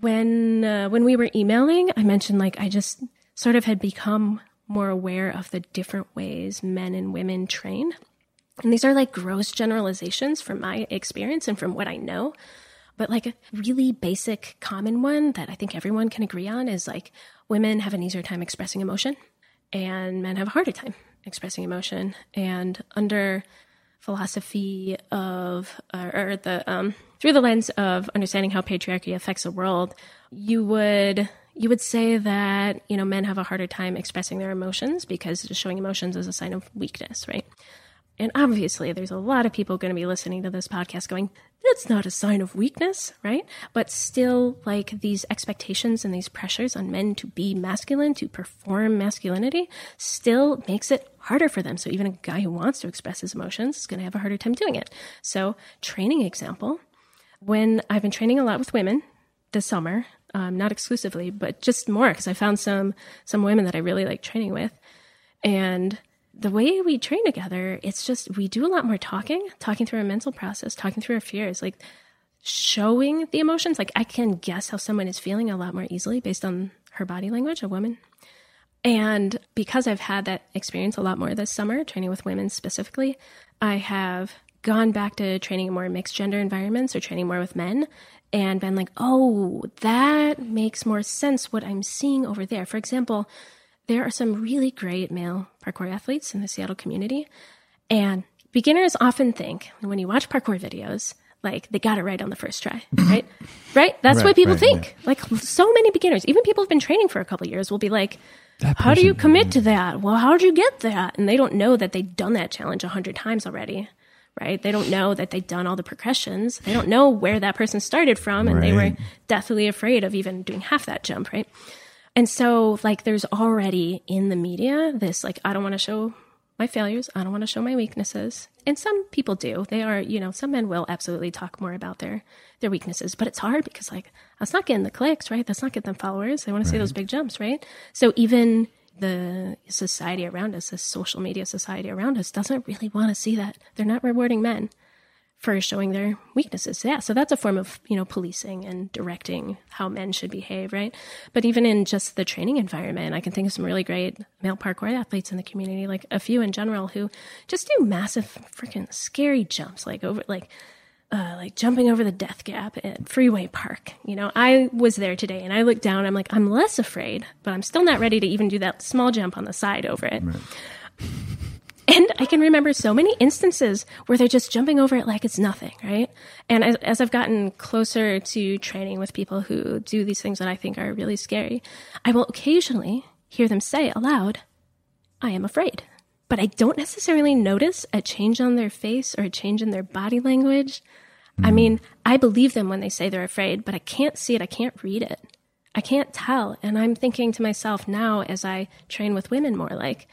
when, uh, when we were emailing, I mentioned like I just sort of had become more aware of the different ways men and women train. And these are like gross generalizations from my experience and from what I know. But like a really basic common one that I think everyone can agree on is like women have an easier time expressing emotion and men have a harder time expressing emotion. And under philosophy of, or, the, um, through the lens of understanding how patriarchy affects the world, you would you would say that you know men have a harder time expressing their emotions because showing emotions is a sign of weakness right and obviously, there's a lot of people going to be listening to this podcast going, that's not a sign of weakness, right? But still, like these expectations and these pressures on men to be masculine, to perform masculinity, still makes it harder for them. So even a guy who wants to express his emotions is going to have a harder time doing it. So, training example when I've been training a lot with women this summer, um, not exclusively, but just more because I found some some women that I really like training with, and the way we train together, it's just we do a lot more talking, talking through our mental process, talking through our fears, like showing the emotions. Like I can guess how someone is feeling a lot more easily based on her body language, a woman. And because I've had that experience a lot more this summer, training with women specifically, I have gone back to training in more mixed gender environments or training more with men and been like, oh, that makes more sense what I'm seeing over there. For example, there are some really great male parkour athletes in the Seattle community. And beginners often think when you watch parkour videos, like they got it right on the first try, right? right? That's right, what people right, think. Yeah. Like so many beginners, even people who've been training for a couple years will be like, how do you commit to that? Well, how did you get that? And they don't know that they've done that challenge a hundred times already, right? They don't know that they've done all the progressions. They don't know where that person started from and right. they were deathly afraid of even doing half that jump, right? And so, like, there's already in the media this, like, I don't want to show my failures. I don't want to show my weaknesses. And some people do. They are, you know, some men will absolutely talk more about their their weaknesses, but it's hard because like that's not getting the clicks, right? That's not getting them followers. They want to right. see those big jumps, right? So even the society around us, the social media society around us doesn't really want to see that. They're not rewarding men for showing their weaknesses. Yeah, so that's a form of, you know, policing and directing how men should behave, right? But even in just the training environment, I can think of some really great male parkour athletes in the community, like a few in general who just do massive freaking scary jumps, like over like uh, like jumping over the death gap at Freeway Park. You know, I was there today and I looked down, I'm like, I'm less afraid, but I'm still not ready to even do that small jump on the side over it. Right. And I can remember so many instances where they're just jumping over it like it's nothing, right? And as, as, I've gotten closer to training with people who do these things that I think are really scary, I will occasionally hear them say aloud, I am afraid. But I don't necessarily notice a change on their face or a change in their body language. Mm. I hmm. mean, I believe them when they say they're afraid, but I can't see it. I can't read it. I can't tell. And I'm thinking to myself now as I train with women more like,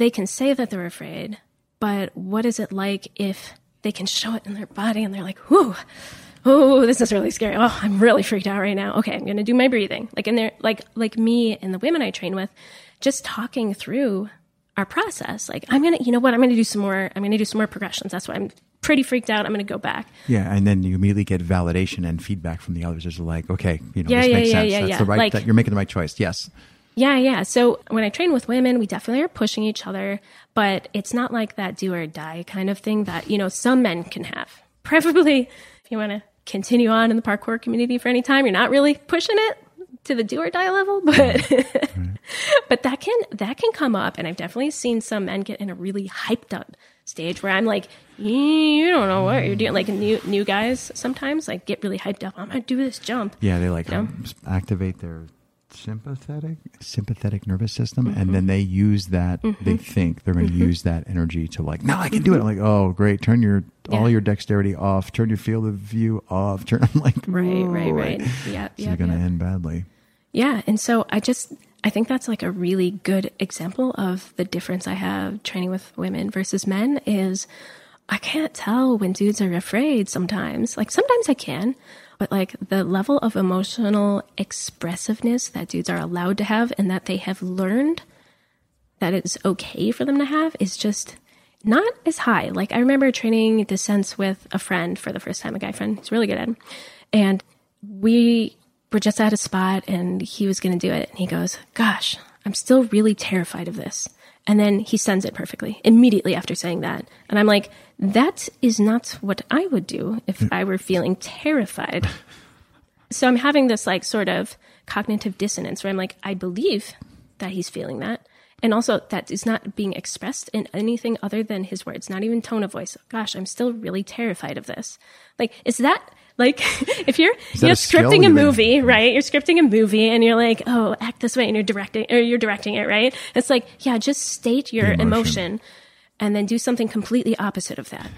they can say that they're afraid, but what is it like if they can show it in their body and they're like, whoo, oh, this is really scary. Oh, I'm really freaked out right now. Okay, I'm going to do my breathing. Like in there, like, like me and the women I train with, just talking through our process. Like, I'm going to, you know what? I'm going to do some more, I'm going to do some more progressions. That's why I'm pretty freaked out. I'm going to go back. Yeah. And then you immediately get validation and feedback from the others. It's like, okay, you know, yeah, this yeah, makes yeah, sense. That's the right, like, that you're making the right choice. Yes. Yeah, yeah. So when I train with women, we definitely are pushing each other, but it's not like that do or die kind of thing that, you know, some men can have. Preferably if you want to continue on in the parkour community for any time, you're not really pushing it to the do or die level, but but that can that can come up and I've definitely seen some men get in a really hyped up stage where I'm like, you don't know what you're doing. Like new new guys sometimes like get really hyped up. I'm gonna do this jump. Yeah, they like You know? um, activate their sympathetic sympathetic nervous system, Mm-hmm. and then they use that. They think they're going to use that energy to like, no, I can do it. I'm like, oh, great! Turn your all your dexterity off. Turn your field of view off. Turn. I'm like, Right, right, "Oh, right. Yeah, So yeah, you're going to yeah. end badly. Yeah, and so I just I think that's like a really good example of the difference I have training with women versus men is I can't tell when dudes are afraid sometimes. Like sometimes I can, but like the level of emotional expressiveness that dudes are allowed to have and that they have learned that it's okay for them to have is just not as high. Like I remember training descents with a friend for the first time, a guy friend. He's really good at it. And we were just at a spot and he was going to do it. And he goes, Gosh, I'm still really terrified of this. And then he sends it perfectly immediately after saying that. And I'm like, That is not what I would do if hmm. I were feeling terrified. So I'm having this like sort of cognitive dissonance where I'm like, I believe that he's feeling that. And also that is not being expressed in anything other than his words, not even tone of voice. Gosh, I'm still really terrified of this. Like, is that like if you're you're a scripting a movie, right? You're scripting a movie and you're like, oh, act this way and you're directing or you're directing it, right? It's like, yeah, just state your emotion. emotion and then do something completely opposite of that.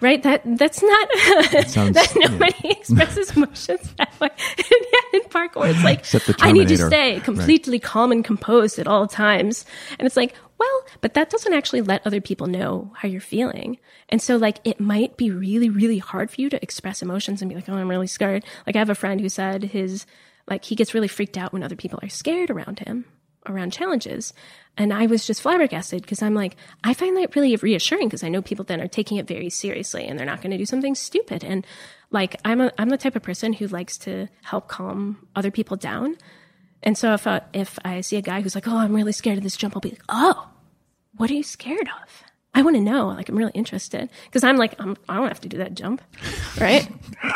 Right? That that's not sounds- that yeah. nobody expresses emotions that way. Yeah, in parkour, it's like I need to stay Right. completely calm and composed at all times. And it's like, well, but that doesn't actually let other people know how you're feeling. And so like it might be really, really hard for you to express emotions and be like, oh, I'm really scared. Like I have a friend who said his like he gets really freaked out when other people are scared around him around challenges. And I was just flabbergasted because I'm like, I find that really reassuring because I know people then are taking it very seriously and they're not going to do something stupid. And like, I'm a, I'm the type of person who likes to help calm other people down. And so if, I if I see a guy who's like, oh, I'm really scared of this jump, I'll be like, oh, what are you scared of? I want to know. Like, I'm really interested because I'm like, I'm, I don't have to do that jump, right?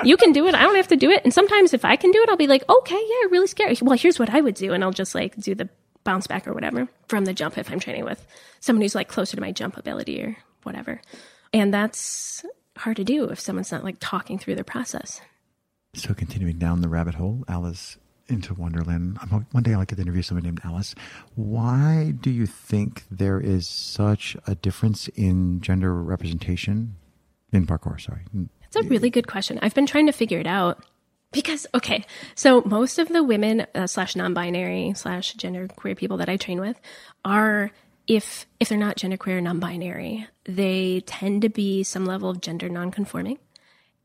you can do it. I don't have to do it. And sometimes if I can do it, I'll be like, okay, yeah, really scary. Well, here's what I would do. And I'll just like do the bounce back or whatever from the jump if I'm training with someone who's like closer to my jump ability or whatever. And that's hard to do if someone's not like talking through their process. So continuing down the rabbit hole, Alice into Wonderland. I'm, one day I'll get to interview someone named Alice. Why do you think there is such a difference in gender representation in parkour? Sorry. It's a really good question. I've been trying to figure it out because okay, so most of the women uh, slash non-binary slash gender queer people that I train with are if if they're not genderqueer non-binary, they tend to be some level of gender non-conforming,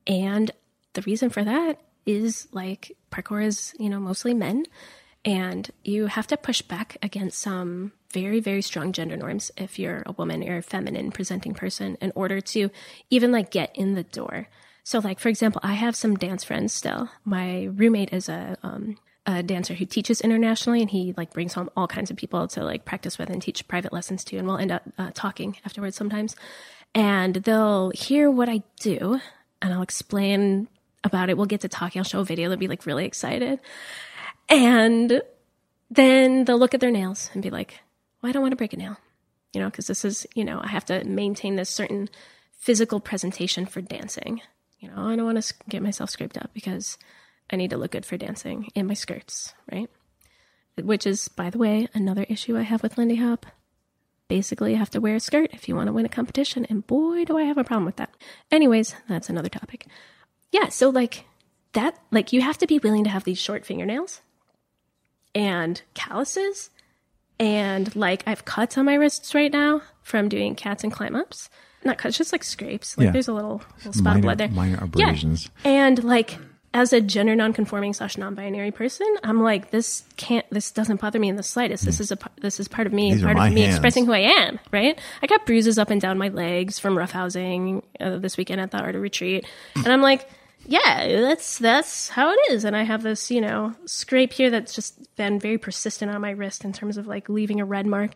and the reason for that is like parkour is you know mostly men, and you have to push back against some very very strong gender norms if you're a woman or a feminine presenting person in order to even like get in the door so like for example i have some dance friends still. My roommate is a um a dancer who teaches internationally and he like brings home all kinds of people to like practice with and teach private lessons to and we'll end up uh, talking afterwards sometimes. And they'll hear what i do and i'll explain about it. We'll get to talking. I'll show a video. They'll be like really excited. And then they'll look at their nails and be like, well, I don't want to break a nail, you know, because this is, you know, I have to maintain this certain physical presentation for dancing. You know, I don't want to get myself scraped up because I need to look good for dancing in my skirts, right? Which is, by the way, another issue I have with Lindy Hop. Basically, you have to wear a skirt if you want to win a competition, and boy, do I have a problem with that. Anyways, that's another topic. Yeah, so like that, like you have to be willing to have these short fingernails and calluses and like I have cuts on my wrists right now from doing cats and climb ups. Not cuts, just like scrapes. Like Yeah. there's a little, little spot Minor- of blood there. minor abrasions. Yeah. And like as a gender non-conforming slash non-binary person, I'm like this can't this doesn't bother me in the slightest. This is a this is part of me, These part of me hands. expressing who I am. Right? I got bruises up and down my legs from roughhousing uh, this weekend at the art of retreat, and I'm like. Yeah, that's that's how it is. And I have this, you know, scrape here that's just been very persistent on my wrist in terms of like leaving a red mark.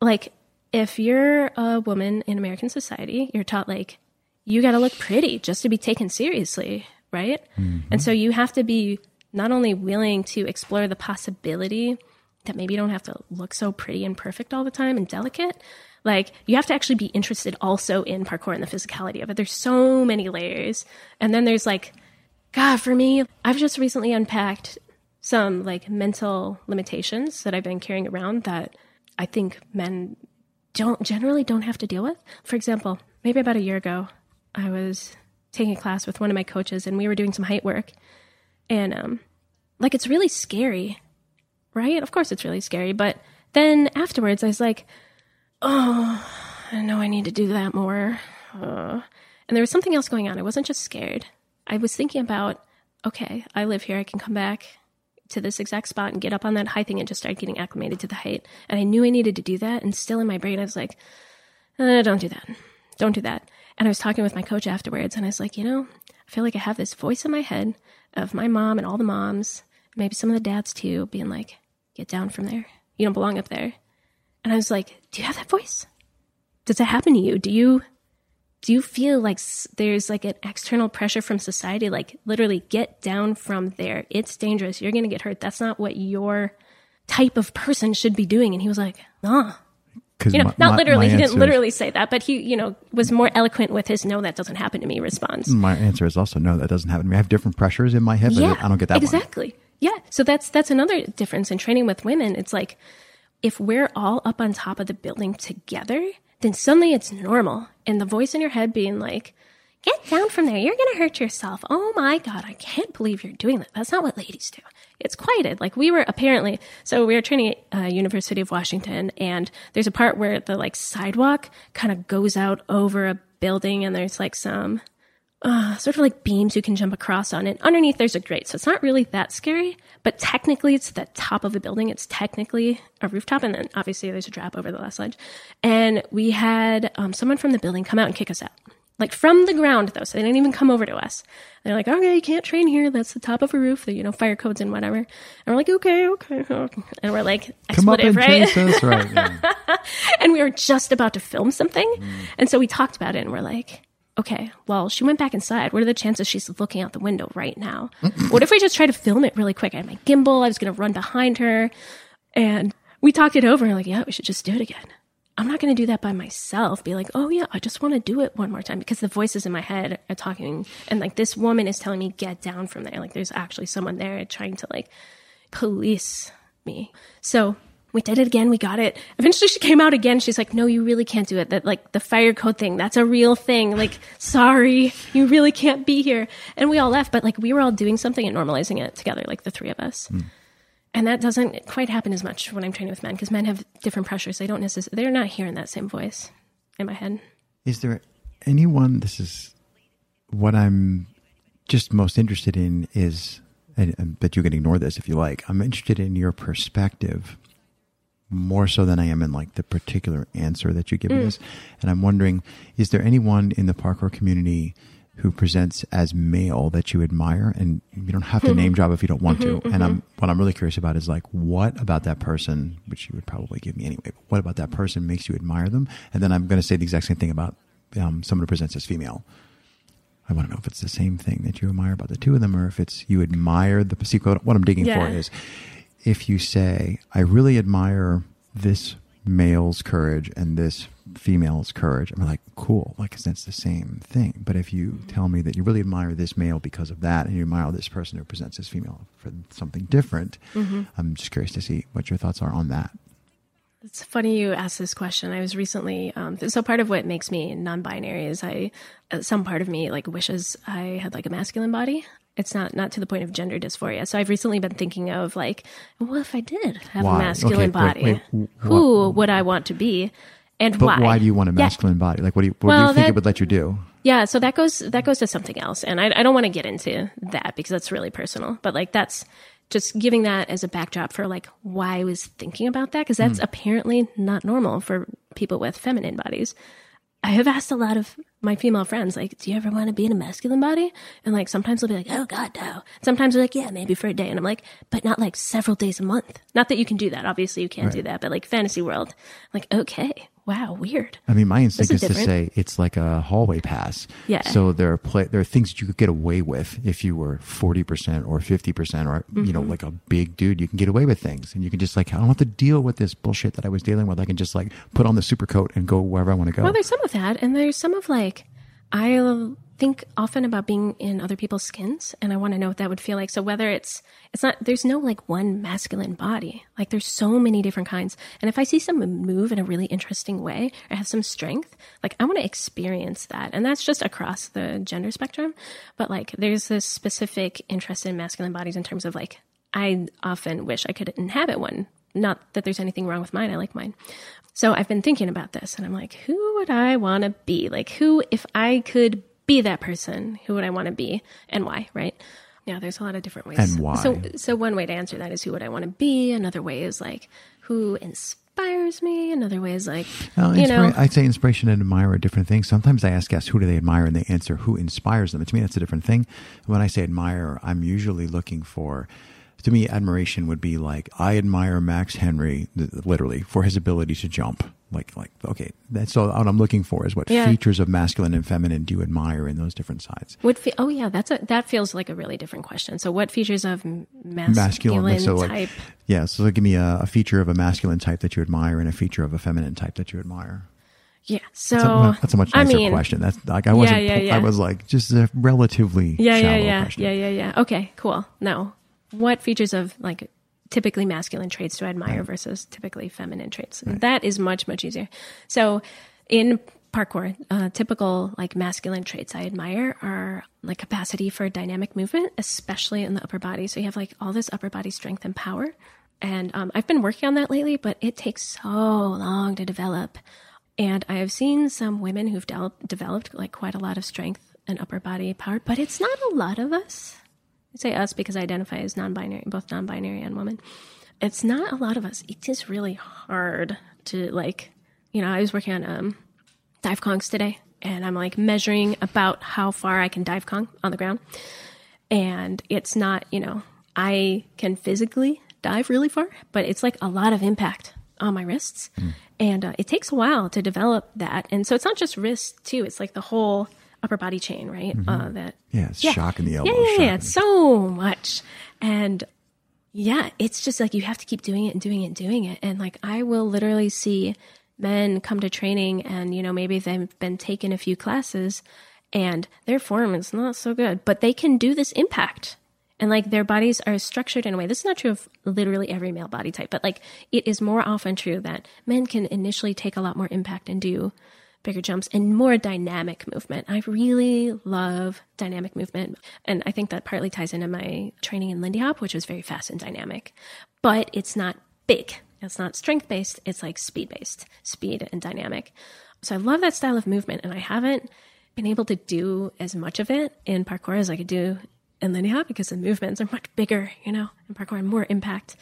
Like if you're a woman in American society, you're taught like you got to look pretty just to be taken seriously, right? Mm-hmm. And so you have to be not only willing to explore the possibility that maybe you don't have to look so pretty and perfect all the time and delicate. Like you have to actually be interested also in parkour and the physicality of it. There's so many layers. And then there's like, God, for me, I've just recently unpacked some like mental limitations that I've been carrying around that I think men don't generally don't have to deal with. For example, maybe about a year ago, I was taking a class with one of my coaches and we were doing some height work. And um like it's really scary, right? Of course it's really scary, but then afterwards I was like, "Oh, I know I need to do that more." Uh, and there was something else going on. I wasn't just scared. I was thinking about, okay, I live here. I can come back to this exact spot and get up on that high thing and just start getting acclimated to the height. And I knew I needed to do that. And still in my brain, I was like, uh, don't do that. Don't do that. And I was talking with my coach afterwards, and I was like, you know, I feel like I have this voice in my head of my mom and all the moms, maybe some of the dads too, being like, get down from there. You don't belong up there. And I was like, do you have that voice? Does that happen to you? Do you do you feel like there's like an external pressure from society like literally get down from there it's dangerous you're going to get hurt that's not what your type of person should be doing and he was like nah you know not literally he didn't literally say that but he you know was more eloquent with his no that doesn't happen to me response My answer is also no. That doesn't happen to me. I have different pressures in my head, but I don't get that one. exactly yeah so that's that's another difference in training with women it's like if we're all up on top of the building together then suddenly it's normal. And the voice in your head being like get down from there. You're going to hurt yourself. Oh my god i can't believe you're doing that. That's not what ladies do. It's quieted. Like we were apparently so we were training at uh, university of washington and there's a part where the like sidewalk kind of goes out over a building and there's like some uh, sort of like beams you can jump across on. And underneath there's a grate, so it's not really that scary. But technically, it's the top of a building. It's technically a rooftop, and then obviously there's a drop over the last ledge. And we had um, someone from the building come out and kick us out, like from the ground though. So they didn't even come over to us. They're like, "Okay, you can't train here. That's the top of a roof. The you know fire codes and whatever." And we're like, "Okay, okay," okay." and we're like, Come up and right?" us, right? yeah. and we were just about to film something. Mm. And so we talked about it and we're like, okay, well, she went back inside. What are the chances she's looking out the window right now? what if we just try to film it really quick? I had my gimbal, I was going to run behind her. And we talked it over and like, yeah, we should just do it again. I'm not going to do that by myself. Be like, oh yeah, I just want to do it one more time because the voices in my head are talking, and like this woman is telling me get down from there. Like there's actually someone there trying to like police me. So we did it again. We got it. Eventually, she came out again. She's like, "No, you really can't do it. That like the fire code thing. That's a real thing. Like, sorry, you really can't be here." And we all left, but like we were all doing something and normalizing it together, like the three of us. Hmm. And that doesn't quite happen as much when I'm training with men because men have different pressures. They don't necessarily. They're not hearing that same voice in my head. Is there anyone? This is what I'm just most interested in. Is and, and but you can ignore this if you like. I'm interested in your perspective more so than I am in like the particular answer that you give me mm. this. And I'm wondering, is there anyone in the parkour community who presents as male that you admire? And you don't have to hmm. name drop if you don't want to. Mm-hmm, and I'm mm-hmm. what I'm really curious about is like what about that person, which you would probably give me anyway, but what about that person makes you admire them? And then I'm going to say the exact same thing about um, someone who presents as female. I want to know if it's the same thing that you admire about the two of them, or if it's you admire the see, What I'm digging Yeah. for is if you say, I really admire this male's courage and this female's courage, I'm like, cool, like, 'cause that's the same thing. But if you tell me that you really admire this male because of that, and you admire this person who presents as female for something different, I'm just curious to see what your thoughts are on that. It's funny you asked this question. I was recently, um, so part of what makes me non-binary is I, uh, some part of me like wishes I had like a masculine body. It's not not to the point of gender dysphoria. So I've recently been thinking of like, well, if I did have Why? a masculine Okay, body, wait, wh- who would I want to be, and But why? why? do you want a Yeah. masculine body? Like, what do you, what do Well, you think that- it would let you do? Yeah, so that goes that goes to something else, and I, I don't want to get into that because that's really personal. But like that's just giving that as a backdrop for like why I was thinking about that because that's hmm. apparently not normal for people with feminine bodies. I have asked a lot of my female friends, like, do you ever want to be in a masculine body? And like, sometimes they'll be like, oh God, no. Sometimes they're like, yeah, maybe for a day. And I'm like, but not like several days a month. Not that you can do that. Obviously, you can't do that. But like, fantasy world, like, okay, wow, weird. I mean, my instinct is, is to say it's like a hallway pass. Yeah. So there are play, there are things that you could get away with if you were forty percent or fifty percent, or you Mm-hmm. know, like a big dude. You can get away with things, and you can just like I don't have to deal with this bullshit that I was dealing with. I can just like put on the super coat and go wherever I want to go. Well, there's some of that, and there's some of like, I think often about being in other people's skins, and I want to know what that would feel like. So whether it's, it's not, there's no like one masculine body. Like there's so many different kinds, and if I see someone move in a really interesting way or have some strength, like I want to experience that, and that's just across the gender spectrum. But like, there's this specific interest in masculine bodies in terms of like, I often wish I could inhabit one. Not that there's anything wrong with mine. I like mine. So I've been thinking about this and I'm like, who would I want to be? Like, who, if I could be that person, who would I want to be and why, right? Yeah, there's a lot of different ways. And why? So, so one way to answer that is who would I want to be? Another way is like, who inspires me? Another way is like, you know, I'd say inspiration and admire are different things. Sometimes I ask guests who do they admire, and they answer who inspires them. To me, that's a different thing. When I say admire, I'm usually looking for. To me, admiration would be like I admire Max Henry, literally, for his ability to jump. Like, like, okay, that's all. What I'm looking for is what Yeah. features of masculine and feminine do you admire in those different sides. What fe- oh yeah, that's a that feels like a really different question. So what features of masculine, Masculine, so like, type? yeah. So give me a, a feature of a masculine type that you admire, and a feature of a feminine type that you admire. Yeah. So That's, a, that's a much I nicer mean, question. That's like I wasn't. yeah, yeah. I was like just a relatively Yeah, yeah, shallow yeah, question. yeah, yeah, yeah. Okay, cool. Now, what features of like typically masculine traits do I admire versus typically feminine traits? That is much much easier. So, in parkour, uh, typical like masculine traits I admire are like capacity for dynamic movement, especially in the upper body. So you have like all this upper body strength and power. And um, I've been working on that lately, but it takes so long to develop. And I have seen some women who've del- developed like quite a lot of strength and upper body power, but it's not a lot of us. I say us because I identify as non-binary, both non-binary and woman. It's not a lot of us. It is really hard to like, you know, I was working on um, dive kongs today, and I'm like measuring about how far I can dive kong on the ground, and it's not, you know, I can physically dive really far, but it's like a lot of impact on my wrists, and uh, it takes a while to develop that, and so it's not just wrists too. It's like the whole upper body chain, right? Uh, that Yeah, it's shocking the elbow. yeah, yeah, yeah. It's so much. And yeah, it's just like you have to keep doing it and doing it and doing it. And like I will literally see men come to training and, you know, maybe they've been taking a few classes and their form is not so good, but they can do this impact. And like their bodies are structured in a way. This is not true of literally every male body type, but like it is more often true that men can initially take a lot more impact and do bigger jumps and more dynamic movement. I really love dynamic movement. And I think that partly ties into my training in Lindy Hop, which was very fast and dynamic. But it's not big. It's not strength based. It's like speed based, speed and dynamic. So I love that style of movement. And I haven't been able to do as much of it in parkour as I could do in Lindy Hop because the movements are much bigger, you know, in parkour and more impact.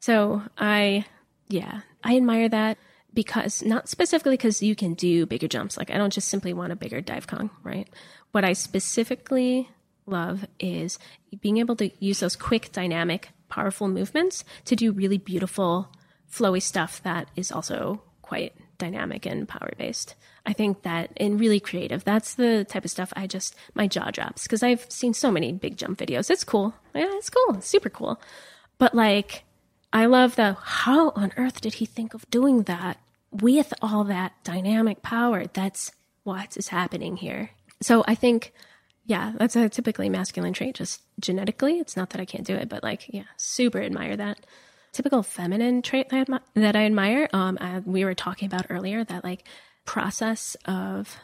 So I, yeah, I admire that because not specifically because you can do bigger jumps. Like I don't just simply want a bigger dive kong, right? What I specifically love is being able to use those quick, dynamic, powerful movements to do really beautiful, flowy stuff that is also quite dynamic and power based. I think that and really creative. That's the type of stuff I just my jaw drops because I've seen so many big jump videos. It's cool. Yeah, it's cool. It's super cool. But like I love the how on earth did he think of doing that with all that dynamic power? That's what is happening here. So I think, yeah, that's a typically masculine trait, just genetically. It's not that I can't do it, but like, yeah, super admire that. Typical feminine trait that I, admi- that I admire. Um, I, we were talking about earlier that like process of,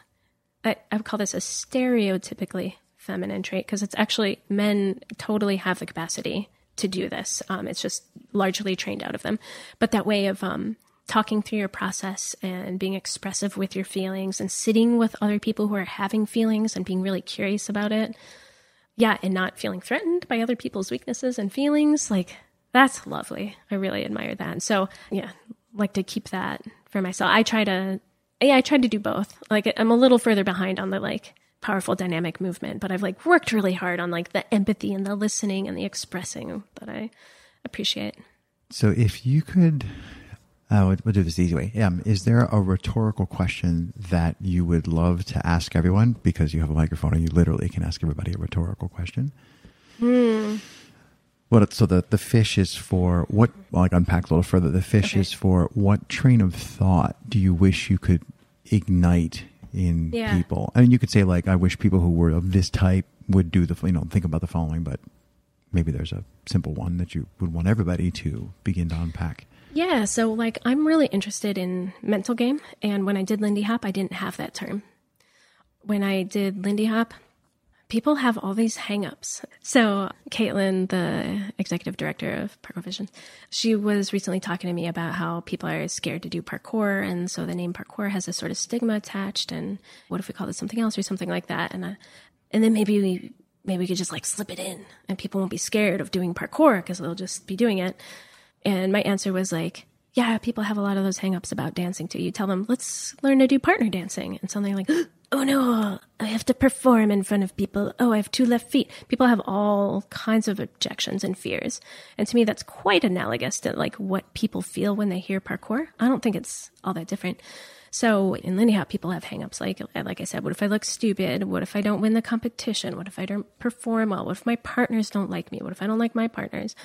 I, I would call this a stereotypically feminine trait because it's actually men totally have the capacity to do this. Um, it's just largely trained out of them. But that way of um, talking through your process and being expressive with your feelings and sitting with other people who are having feelings and being really curious about it. Yeah, and not feeling threatened by other people's weaknesses and feelings. Like, that's lovely. I really admire that. And so, yeah, like to keep that for myself. I try to yeah, I tried to do both. Like I'm a little further behind on the like powerful dynamic movement, but I've like worked really hard on like the empathy and the listening and the expressing that I appreciate. So if you could, uh, we'll, we'll do this the easy way. Um, is there a rhetorical question that you would love to ask everyone because you have a microphone and you literally can ask everybody a rhetorical question? Hmm. What so the the fish is for what? Well, like unpack a little further. The fish Okay. is for what train of thought do you wish you could ignite in Yeah. people? I mean, you could say like, I wish people who were of this type would do the you know think about the following, but maybe there's a simple one that you would want everybody to begin to unpack. Yeah, so like I'm really interested in mental game, and when I did Lindy Hop, I didn't have that term. When I did Lindy Hop, people have all these hangups. So Caitlin, the executive director of Parkour Vision, she was recently talking to me about how people are scared to do parkour, and so the name parkour has a sort of stigma attached. And what if we call it something else or something like that? And uh, and then maybe we maybe we could just like slip it in, and people won't be scared of doing parkour because they'll just be doing it. And my answer was like, yeah, people have a lot of those hangups about dancing too. You tell them, let's learn to do partner dancing. And something like, oh no, I have to perform in front of people. Oh, I have two left feet. People have all kinds of objections and fears. And to me, that's quite analogous to like what people feel when they hear parkour. I don't think it's all that different. So in Lindy Hop, people have hangups like, like I said, what if I look stupid? What if I don't win the competition? What if I don't perform well? What if my partners don't like me? What if I don't like my partners?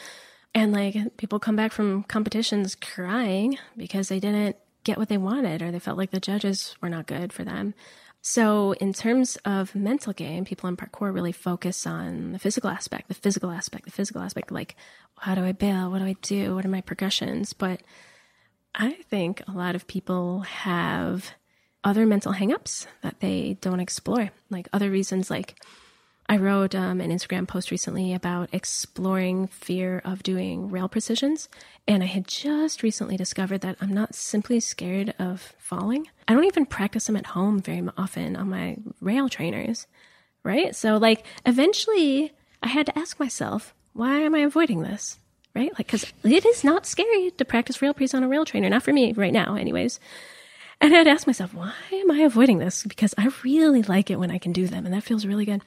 And like people come back from competitions crying because they didn't get what they wanted or they felt like the judges were not good for them. So, in terms of mental game, people in parkour really focus on the physical aspect, the physical aspect, the physical aspect, like how do I bail? What do I do? What are my progressions? But I think a lot of people have other mental hangups that they don't explore, like other reasons, like I wrote um, an Instagram post recently about exploring fear of doing rail precisions. And I had just recently discovered that I'm not simply scared of falling. I don't even practice them at home very often on my rail trainers, right? So, like, eventually I had to ask myself, why am I avoiding this? Right? Like, because it is not scary to practice rail pre's on a rail trainer. Not for me right now, anyways. And I'd ask myself, why am I avoiding this? Because I really like it when I can do them, and that feels really good.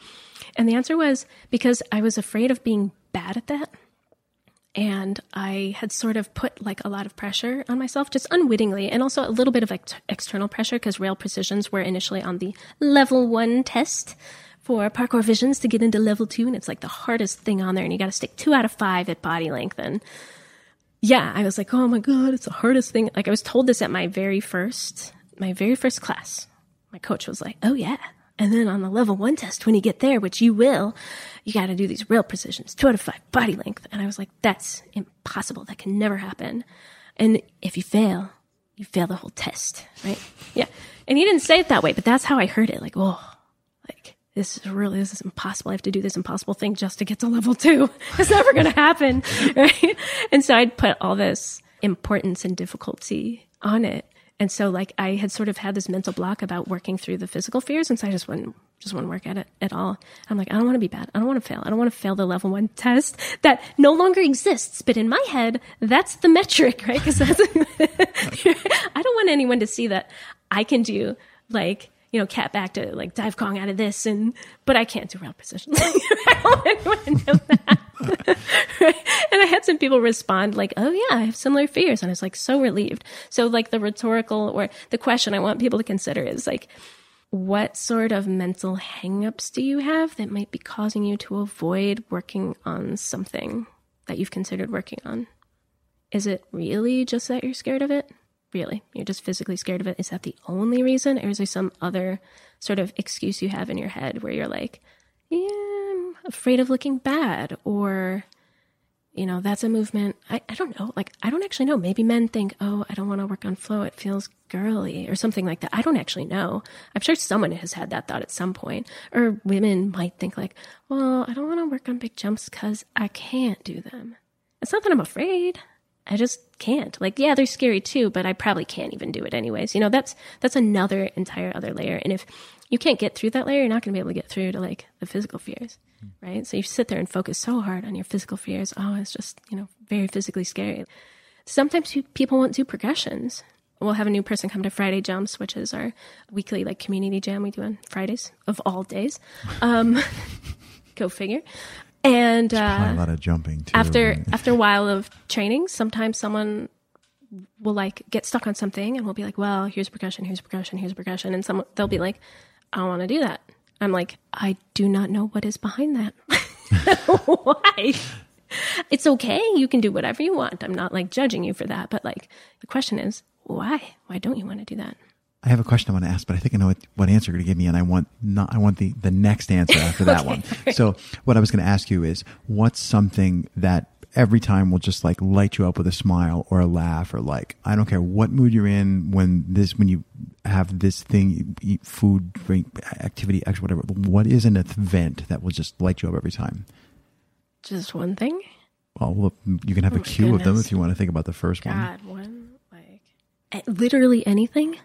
And the answer was because I was afraid of being bad at that. And I had sort of put like a lot of pressure on myself, just unwittingly, and also a little bit of ex- external pressure because rail precisions were initially on the level one test for parkour visions to get into level two. And it's like the hardest thing on there. And you got to stick two out of five at body length. And yeah, I was like, oh my God, it's the hardest thing. Like I was told this at my very first, my very first class. My coach was like, oh yeah. And then on the level one test, when you get there, which you will, you got to do these rail precisions, two out of five body length. And I was like, that's impossible. That can never happen. And if you fail, you fail the whole test, right? Yeah. And he didn't say it that way, but that's how I heard it. Like, oh, like this is really, this is impossible. I have to do this impossible thing just to get to level two. It's never going to happen, right? And so I'd put all this importance and difficulty on it. And so like I had sort of had this mental block about working through the physical fears. And so I just wouldn't, just wouldn't work at it at all. I'm like, I don't want to be bad. I don't want to fail. I don't want to fail the level one test that no longer exists. But in my head, that's the metric, right? Because that's, I don't want anyone to see that I can do like, you know, cat back to like dive Kong out of this and, but I can't do rail precision. I right? And I had some people respond like, "Oh yeah, I have similar fears," and I was like so relieved. So like the rhetorical or the question I want people to consider is like, what sort of mental hangups do you have that might be causing you to avoid working on something that you've considered working on? Is it really just that you're scared of it? Really, you're just physically scared of it? Is that the only reason, or is there some other sort of excuse you have in your head where you're like, yeah, I'm afraid of looking bad, or, you know, that's a movement. I, I don't know. Like, I don't actually know. Maybe men think, oh, I don't want to work on flow. It feels girly or something like that. I don't actually know. I'm sure someone has had that thought at some point. Or women might think, like, well, I don't want to work on big jumps because I can't do them. It's not that I'm afraid. I just can't. Like, yeah, they're scary too, but I probably can't even do it anyways. You know, that's that's another entire other layer. And if you can't get through that layer, you're not going to be able to get through to like the physical fears, right? So you sit there and focus so hard on your physical fears. Oh, it's just you know very physically scary. Sometimes you, people won't do progressions, we'll have a new person come to Friday Jumps, which is our weekly like community jam we do on Fridays of all days. Um, go figure. And Probably a uh, lot of jumping too. after right? after a while of training, sometimes someone will like get stuck on something, and we'll be like, "Well, here's progression, here's progression, here's progression," and some they'll be like, "I don't want to do that." I'm like, "I do not know what is behind that. Why?" It's okay. You can do whatever you want. I'm not like judging you for that, but like the question is, why? Why don't you want to do that? I have a question I want to ask, but I think I know what, what answer you're going to give me, and I want not. I want the the next answer after that one. So, what I was going to ask you is, what's something that every time will just like light you up with a smile or a laugh, or like I don't care what mood you're in when this when you have this thing, eat food, drink, activity, X, whatever. What is an event that will just light you up every time? Just one thing? Well, you can have a Oh my queue of them if you want to think about the first one. God, one like eh, literally anything.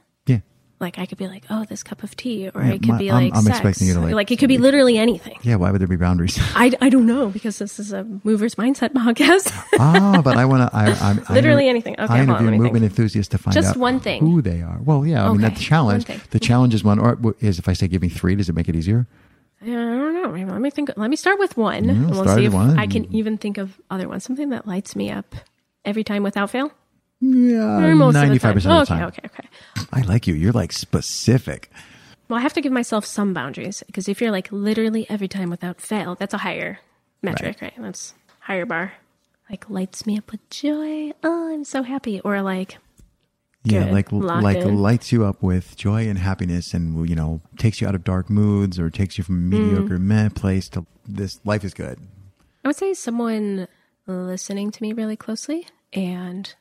Yeah. Like I could be like, oh, this cup of tea, or Yeah, it could my- be I'm- like I'm sex. expecting you to, like- it could be literally anything. Yeah. Why would there be boundaries? I, I don't know because this is a movers mindset podcast. ah, but I want to. I, I'm I Literally inter- anything. Okay, I on, interview me movement enthusiasts to find Just out one thing. who they are. Well, yeah. I mean, Okay, the challenge. The challenge is one. Or is if I say give me three, does it make it easier? I don't know. Let me think. Let me start with one, and we'll start see if one. I can even think of other ones. Something that lights me up every time without fail. Yeah, ninety five percent of the time. Okay, okay, okay. I like you. You're like specific. Well, I have to give myself some boundaries because if you're like literally every time without fail, that's a higher metric, right? That's higher bar. Like lights me up with joy. Oh, I'm so happy. Or like, Yeah, Good. like Locked like in. lights you up with joy and happiness, and you know takes you out of dark moods or takes you from a mediocre Mm. meh place to this life is good. I would say someone listening to me really closely and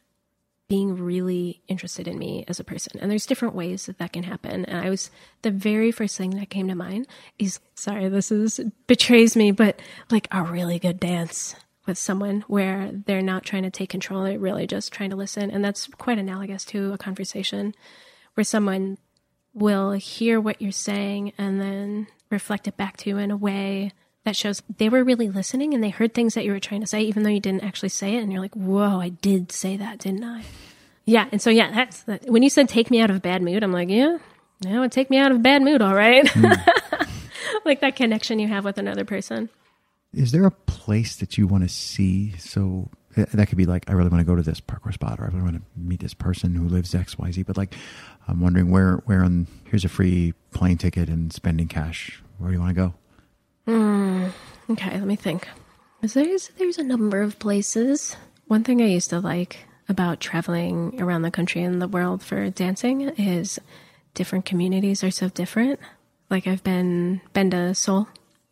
being really interested in me as a person. And there's different ways that that can happen. And I was, the very first thing that came to mind is, sorry, this is, betrays me, but like a really good dance with someone where they're not trying to take control, they're really just trying to listen. And that's quite analogous to a conversation where someone will hear what you're saying and then reflect it back to you in a way that shows they were really listening and they heard things that you were trying to say, even though you didn't actually say it. And you're like, whoa, I did say that, didn't I? Yeah. And so, yeah, that's that. When you said take me out of a bad mood, I'm like, yeah, that would take me out of a bad mood, all right. like that connection you have with another person. Is there a place that you want to see? So uh, that could be like, I really want to go to this parkour spot, or I really want to meet this person who lives X, Y, Z. But like, I'm wondering where, where on here's a free plane ticket and spending cash. Where do you want to go? Hmm. Okay, let me think. There's there's a number of places. One thing I used to like about traveling around the country and the world for dancing is different communities are so different. Like I've been been to Seoul,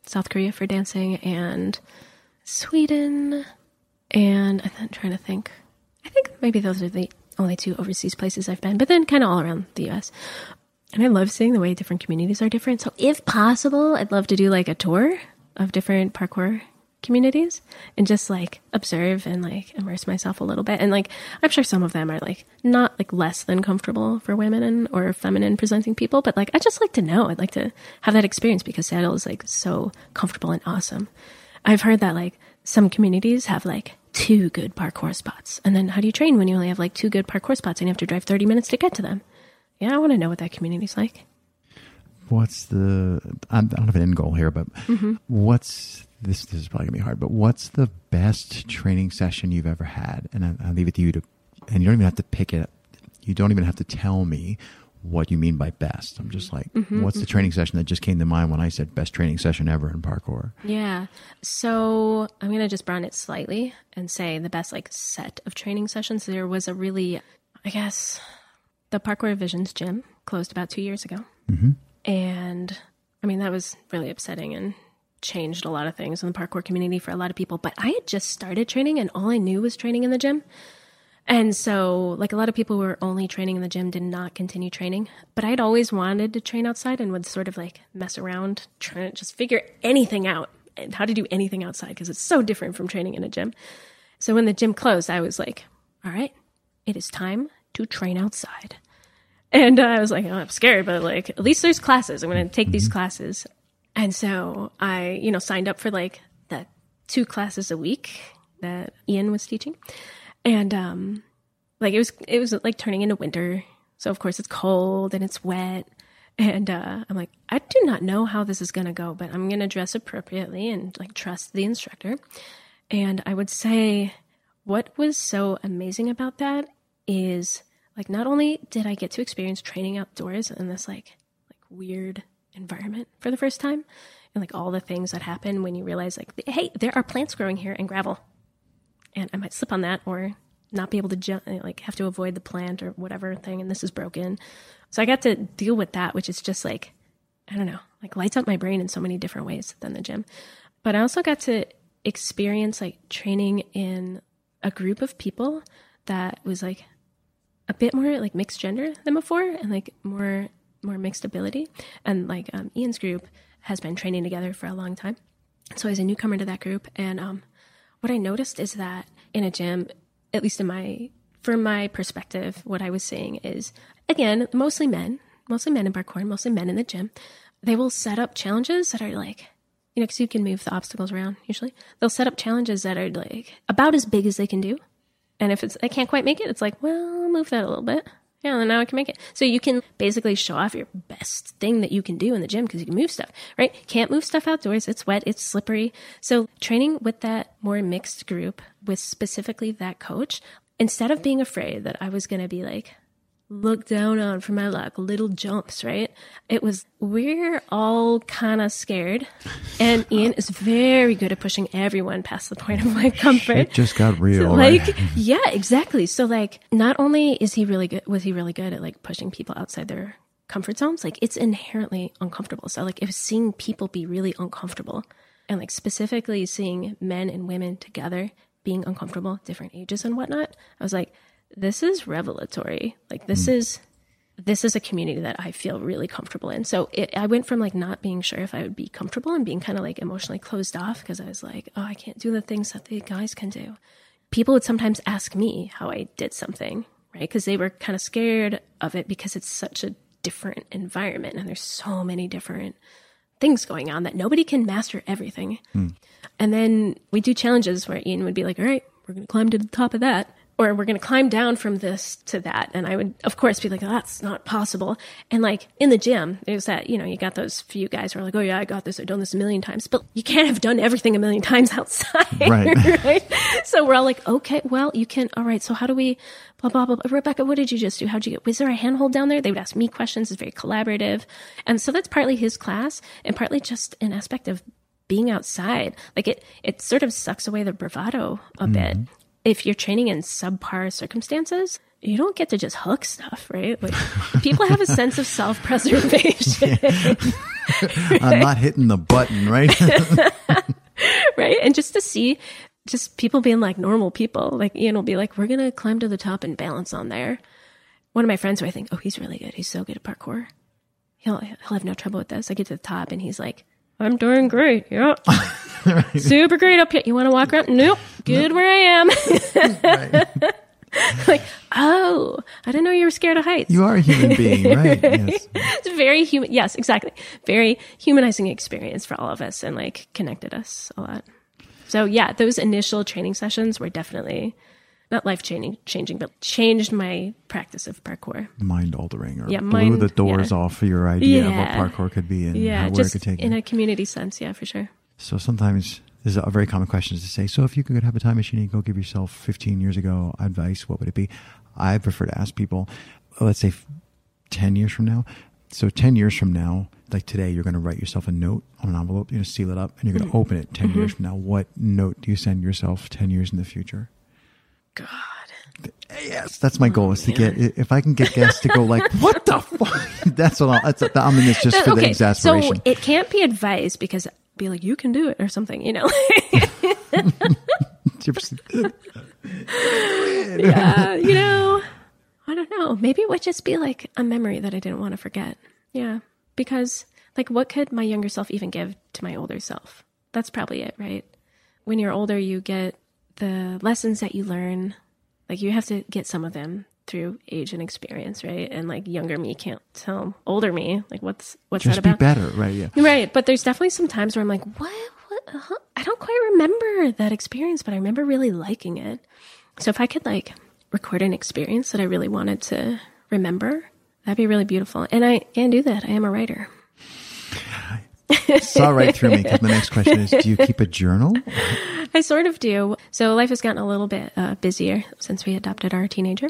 South Korea for dancing and Sweden and I'm trying to think. I think maybe those are the only two overseas places I've been, but then kind of all around the US. And I love seeing the way different communities are different. So if possible, I'd love to do like a tour of different parkour communities and just like observe and like immerse myself a little bit. And like I'm sure some of them are like not like less than comfortable for women and or feminine presenting people, but like I just like to know. I'd like to have that experience because Seattle is like so comfortable and awesome. I've heard that like some communities have like two good parkour spots. And then how do you train when you only have like two good parkour spots and you have to drive 30 minutes to get to them? Yeah, I want to know what that community's like. What's the, I don't have an end goal here, but mm-hmm. what's, this, this is probably gonna be hard, but what's the best training session you've ever had? And I, I'll leave it to you to, and you don't even have to pick it. You don't even have to tell me what you mean by best. I'm just like, mm-hmm, what's the mm-hmm. training session that just came to mind when I said best training session ever in parkour? Yeah. So I'm going to just broaden it slightly and say the best like set of training sessions. There was a really, I guess, the Parkour Visions gym closed about two years ago. Mm-hmm. And I mean, that was really upsetting and changed a lot of things in the parkour community for a lot of people. But I had just started training and all I knew was training in the gym. And so, like a lot of people who were only training in the gym did not continue training. But I'd always wanted to train outside and would sort of like mess around, trying to just figure anything out and how to do anything outside because it's so different from training in a gym. So when the gym closed, I was like, all right, it is time to train outside. And uh, I was like, oh, I'm scared, but like, at least there's classes. I'm going to take these classes. And so I, you know, signed up for like the two classes a week that Ian was teaching. And um like it was it was like turning into winter So of course it's cold and it's wet. And uh, I'm like, I do not know how this is going to go, but I'm going to dress appropriately and like trust the instructor. And I would say what was so amazing about that is like not only did I get to experience training outdoors in this like like weird environment for the first time and like all the things that happen when you realize like hey there are plants growing here and gravel and I might slip on that or not be able to jump like have to avoid the plant or whatever thing and this is broken. So I got to deal with that which is just like I don't know like lights up my brain in so many different ways than the gym. But I also got to experience like training in a group of people that was like a bit more like mixed gender than before and like more more mixed ability. And like um, ian's group has been training together for a long time. So i was a newcomer to that group and um, what i noticed is that in a gym at least in my from my perspective what i was seeing is again mostly men mostly men in parkour mostly men in the gym they will set up challenges that are like you know because you can move the obstacles around usually. They'll set up challenges that are like about as big as they can do and if it's I can't quite make it, it's like, well, move that a little bit. Yeah, and now I can make it. So you can basically show off your best thing that you can do in the gym because you can move stuff, right? Can't move stuff outdoors. It's wet. It's slippery. So training with that more mixed group with specifically that coach, instead of being afraid that I was going to be like, look down on for my luck, little jumps, right? It was, we're all kind of scared. And Ian is very good at pushing everyone past the point of like comfort. It just got real. So, eh? like, right? yeah, exactly. So like, not only is he really good, was he really good at like pushing people outside their comfort zones? Like it's inherently uncomfortable. So like, if seeing people be really uncomfortable and like specifically seeing men and women together being uncomfortable, different ages and whatnot, I was like, this is revelatory. Like this mm. is this is a community that I feel really comfortable in. So it, I went from like not being sure if I would be comfortable and being kind of like emotionally closed off because I was like, oh, I can't do the things that the guys can do. People would sometimes ask me how I did something, right? Because they were kind of scared of it because it's such a different environment and there's so many different things going on that nobody can master everything. Mm. And then we do challenges where Ian would be like, all right, we're going to climb to the top of that or we're going to climb down from this to that. And I would, of course, be like, oh, that's not possible. And like in the gym, there's that, you know, you got those few guys who are like, oh, yeah, I got this. I've done this a million times. But you can't have done everything a million times outside. Right. right? So we're all like, okay, well, you can, all right. So how do we, blah, blah, blah. Rebecca, what did you just do? How'd you get, was there a handhold down there? They would ask me questions. It's very collaborative. And so that's partly his class and partly just an aspect of being outside. Like it, it sort of sucks away the bravado a mm-hmm. bit if you're training in subpar circumstances, you don't get to just hook stuff, right? Like people have a sense of self preservation. I'm not hitting the button, right? right. And just to see just people being like normal people, like Ian will be like, we're going to climb to the top and balance on there. One of my friends who I think, oh, he's really good. He's so good at parkour. He'll, he'll have no trouble with this. I get to the top and he's like, I'm doing great. Yeah. Super great up here. You want to walk around? Nope. Good nope. where I am. like, oh, I didn't know you were scared of heights. You are a human being, right? Yes. it's very human. Yes, exactly. Very humanizing experience for all of us and like connected us a lot. So yeah, those initial training sessions were definitely not life changing, changing, but changed my practice of parkour. Mind altering, or yeah, blew the doors yeah. off your idea yeah. of what parkour could be and yeah, how, where it could take in you. a community sense. Yeah, for sure. So sometimes this is a very common question to say. So if you could have a time machine and go give yourself 15 years ago advice, what would it be? I prefer to ask people, let's say 10 years from now. So 10 years from now, like today, you're going to write yourself a note on an envelope, you're going to seal it up, and you're going to mm-hmm. open it 10 mm-hmm. years from now. What note do you send yourself 10 years in the future? God. Yes, that's my goal is to get if I can get guests to go like, "What the fuck?" That's what I'll, that's, I'm in this just for okay, the exasperation. So it can't be advice because be like, "You can do it" or something, you know. yeah, you know, I don't know. Maybe it would just be like a memory that I didn't want to forget. Yeah, because like, what could my younger self even give to my older self? That's probably it, right? When you're older, you get the lessons that you learn like you have to get some of them through age and experience, right? And like younger me can't tell older me like what's what's Just that about? be better, right? Yeah, right. But there's definitely some times where I'm like, what? What? Uh-huh. I don't quite remember that experience, but I remember really liking it. So if I could like record an experience that I really wanted to remember, That'd be really beautiful. And I can do that. I am a writer. Saw right through me because the next question is Do you keep a journal? I sort of do. So life has gotten a little bit uh, busier since we adopted our teenager.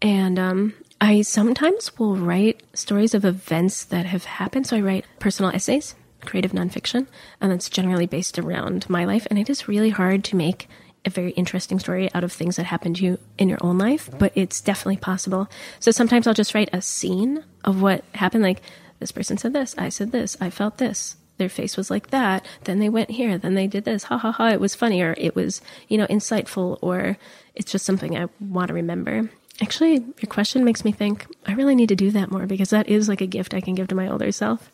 And um, I sometimes will write stories of events that have happened. So I write personal essays, creative nonfiction, and it's generally based around my life. And it is really hard to make a very interesting story out of things that happened to you in your own life, but it's definitely possible. So sometimes I'll just write a scene of what happened. Like, this person said this, I said this, I felt this, their face was like that, then they went here, then they did this, ha ha ha, it was funny, or it was, you know, insightful, or it's just something I want to remember. Actually, your question makes me think I really need to do that more because that is like a gift I can give to my older self.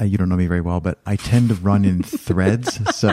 Uh, you don't know me very well, but I tend to run in threads. So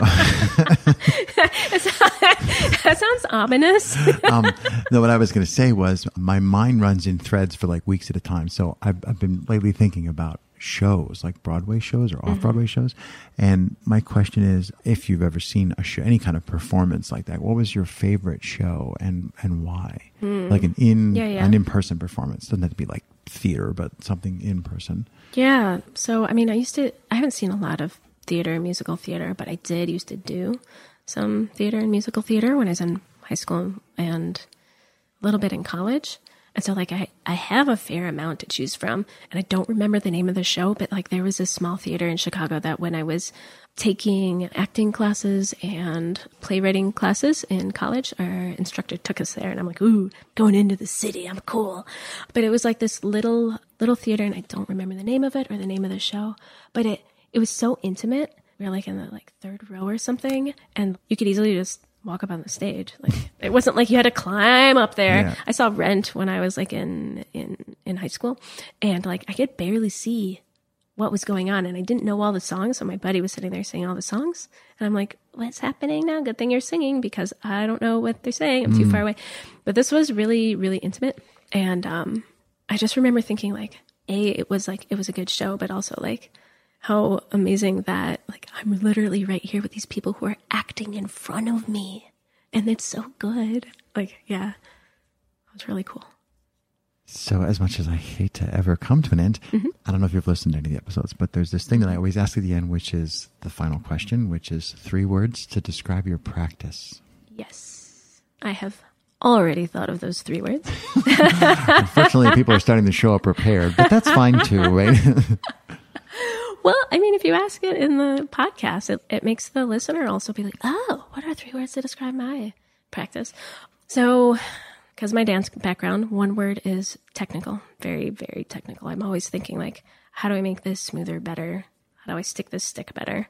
that sounds ominous. um, no, what I was going to say was my mind runs in threads for like weeks at a time. So I've, I've been lately thinking about shows, like Broadway shows or off Broadway Mm-hmm. shows. And my question is, if you've ever seen a show, any kind of performance like that, what was your favorite show and and why? Like an in. Yeah, yeah. an in person performance doesn't have to be like theater, but something in person. Yeah. So, I mean, I used to, I haven't seen a lot of theater, musical theater, but I did used to do some theater and musical theater when I was in high school and a little bit in college. And so, like, I, I have a fair amount to choose from. And I don't remember the name of the show, but like, there was a small theater in Chicago that when I was taking acting classes and playwriting classes in college, our instructor took us there. And I'm like, ooh, going into the city. I'm cool. But it was like this little, little theater. And I don't remember the name of it or the name of the show, but it, it was so intimate. We were like in the like third row or something. And you could easily just walk up on the stage. Like it wasn't like you had to climb up there. Yeah. I saw Rent when I was like in in in high school, and like I could barely see what was going on, and I didn't know all the songs. So my buddy was sitting there singing all the songs, and I'm like, "What's happening now? Good thing you're singing because I don't know what they're saying. I'm too far away." But this was really really intimate, and um, I just remember thinking like, a it was like it was a good show, but also like how amazing that like I'm literally right here with these people who are acting in front of me and it's so good. Like, yeah. It was really cool. So, as much as I hate to ever come to an end, Mm-hmm. I don't know if you've listened to any of the episodes, but there's this thing that I always ask at the end, which is the final question, which is three words to describe your practice. Yes. I have already thought of those three words. Unfortunately, people are starting to show up prepared, but that's fine too, right? Well, I mean, if you ask it in the podcast, it, it makes the listener also be like, oh, what are three words to describe my practice? So, because my dance background, one word is technical, very, very technical. I'm always thinking, like, how do I make this smoother, better? How do I stick this stick better?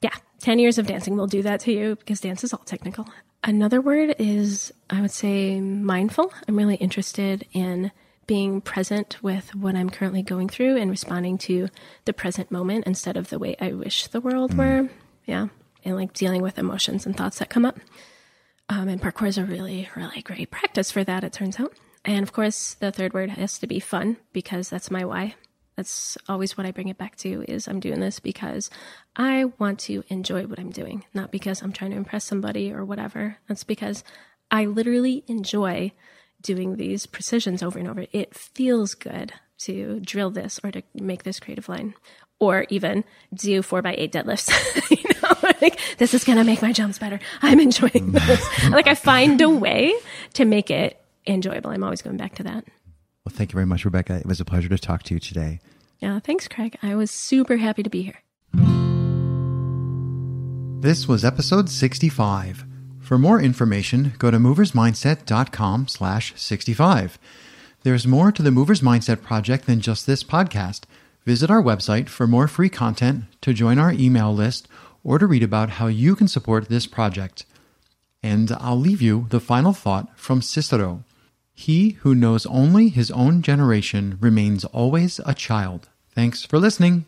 Yeah, 10 years of dancing will do that to you because dance is all technical. Another word is, I would say, mindful. I'm really interested in being present with what I'm currently going through and responding to the present moment instead of the way I wish the world were. Yeah. And like dealing with emotions and thoughts that come up. Um, and parkour is a really, really great practice for that, it turns out. And of course, the third word has to be fun because that's my why. That's always what I bring it back to is I'm doing this because I want to enjoy what I'm doing, not because I'm trying to impress somebody or whatever. That's because I literally enjoy doing these precisions over and over. It feels good to drill this or to make this creative line or even do four by eight deadlifts. you know, like this is going to make my jumps better. I'm enjoying this. like I find a way to make it enjoyable. I'm always going back to that. Well, thank you very much, Rebecca. It was a pleasure to talk to you today. Yeah. Thanks, Craig. I was super happy to be here. This was episode 65. For more information, go to moversmindset.com slash 65. There's more to the Movers Mindset Project than just this podcast. Visit our website for more free content, to join our email list, or to read about how you can support this project. And I'll leave you the final thought from Cicero. He who knows only his own generation remains always a child. Thanks for listening.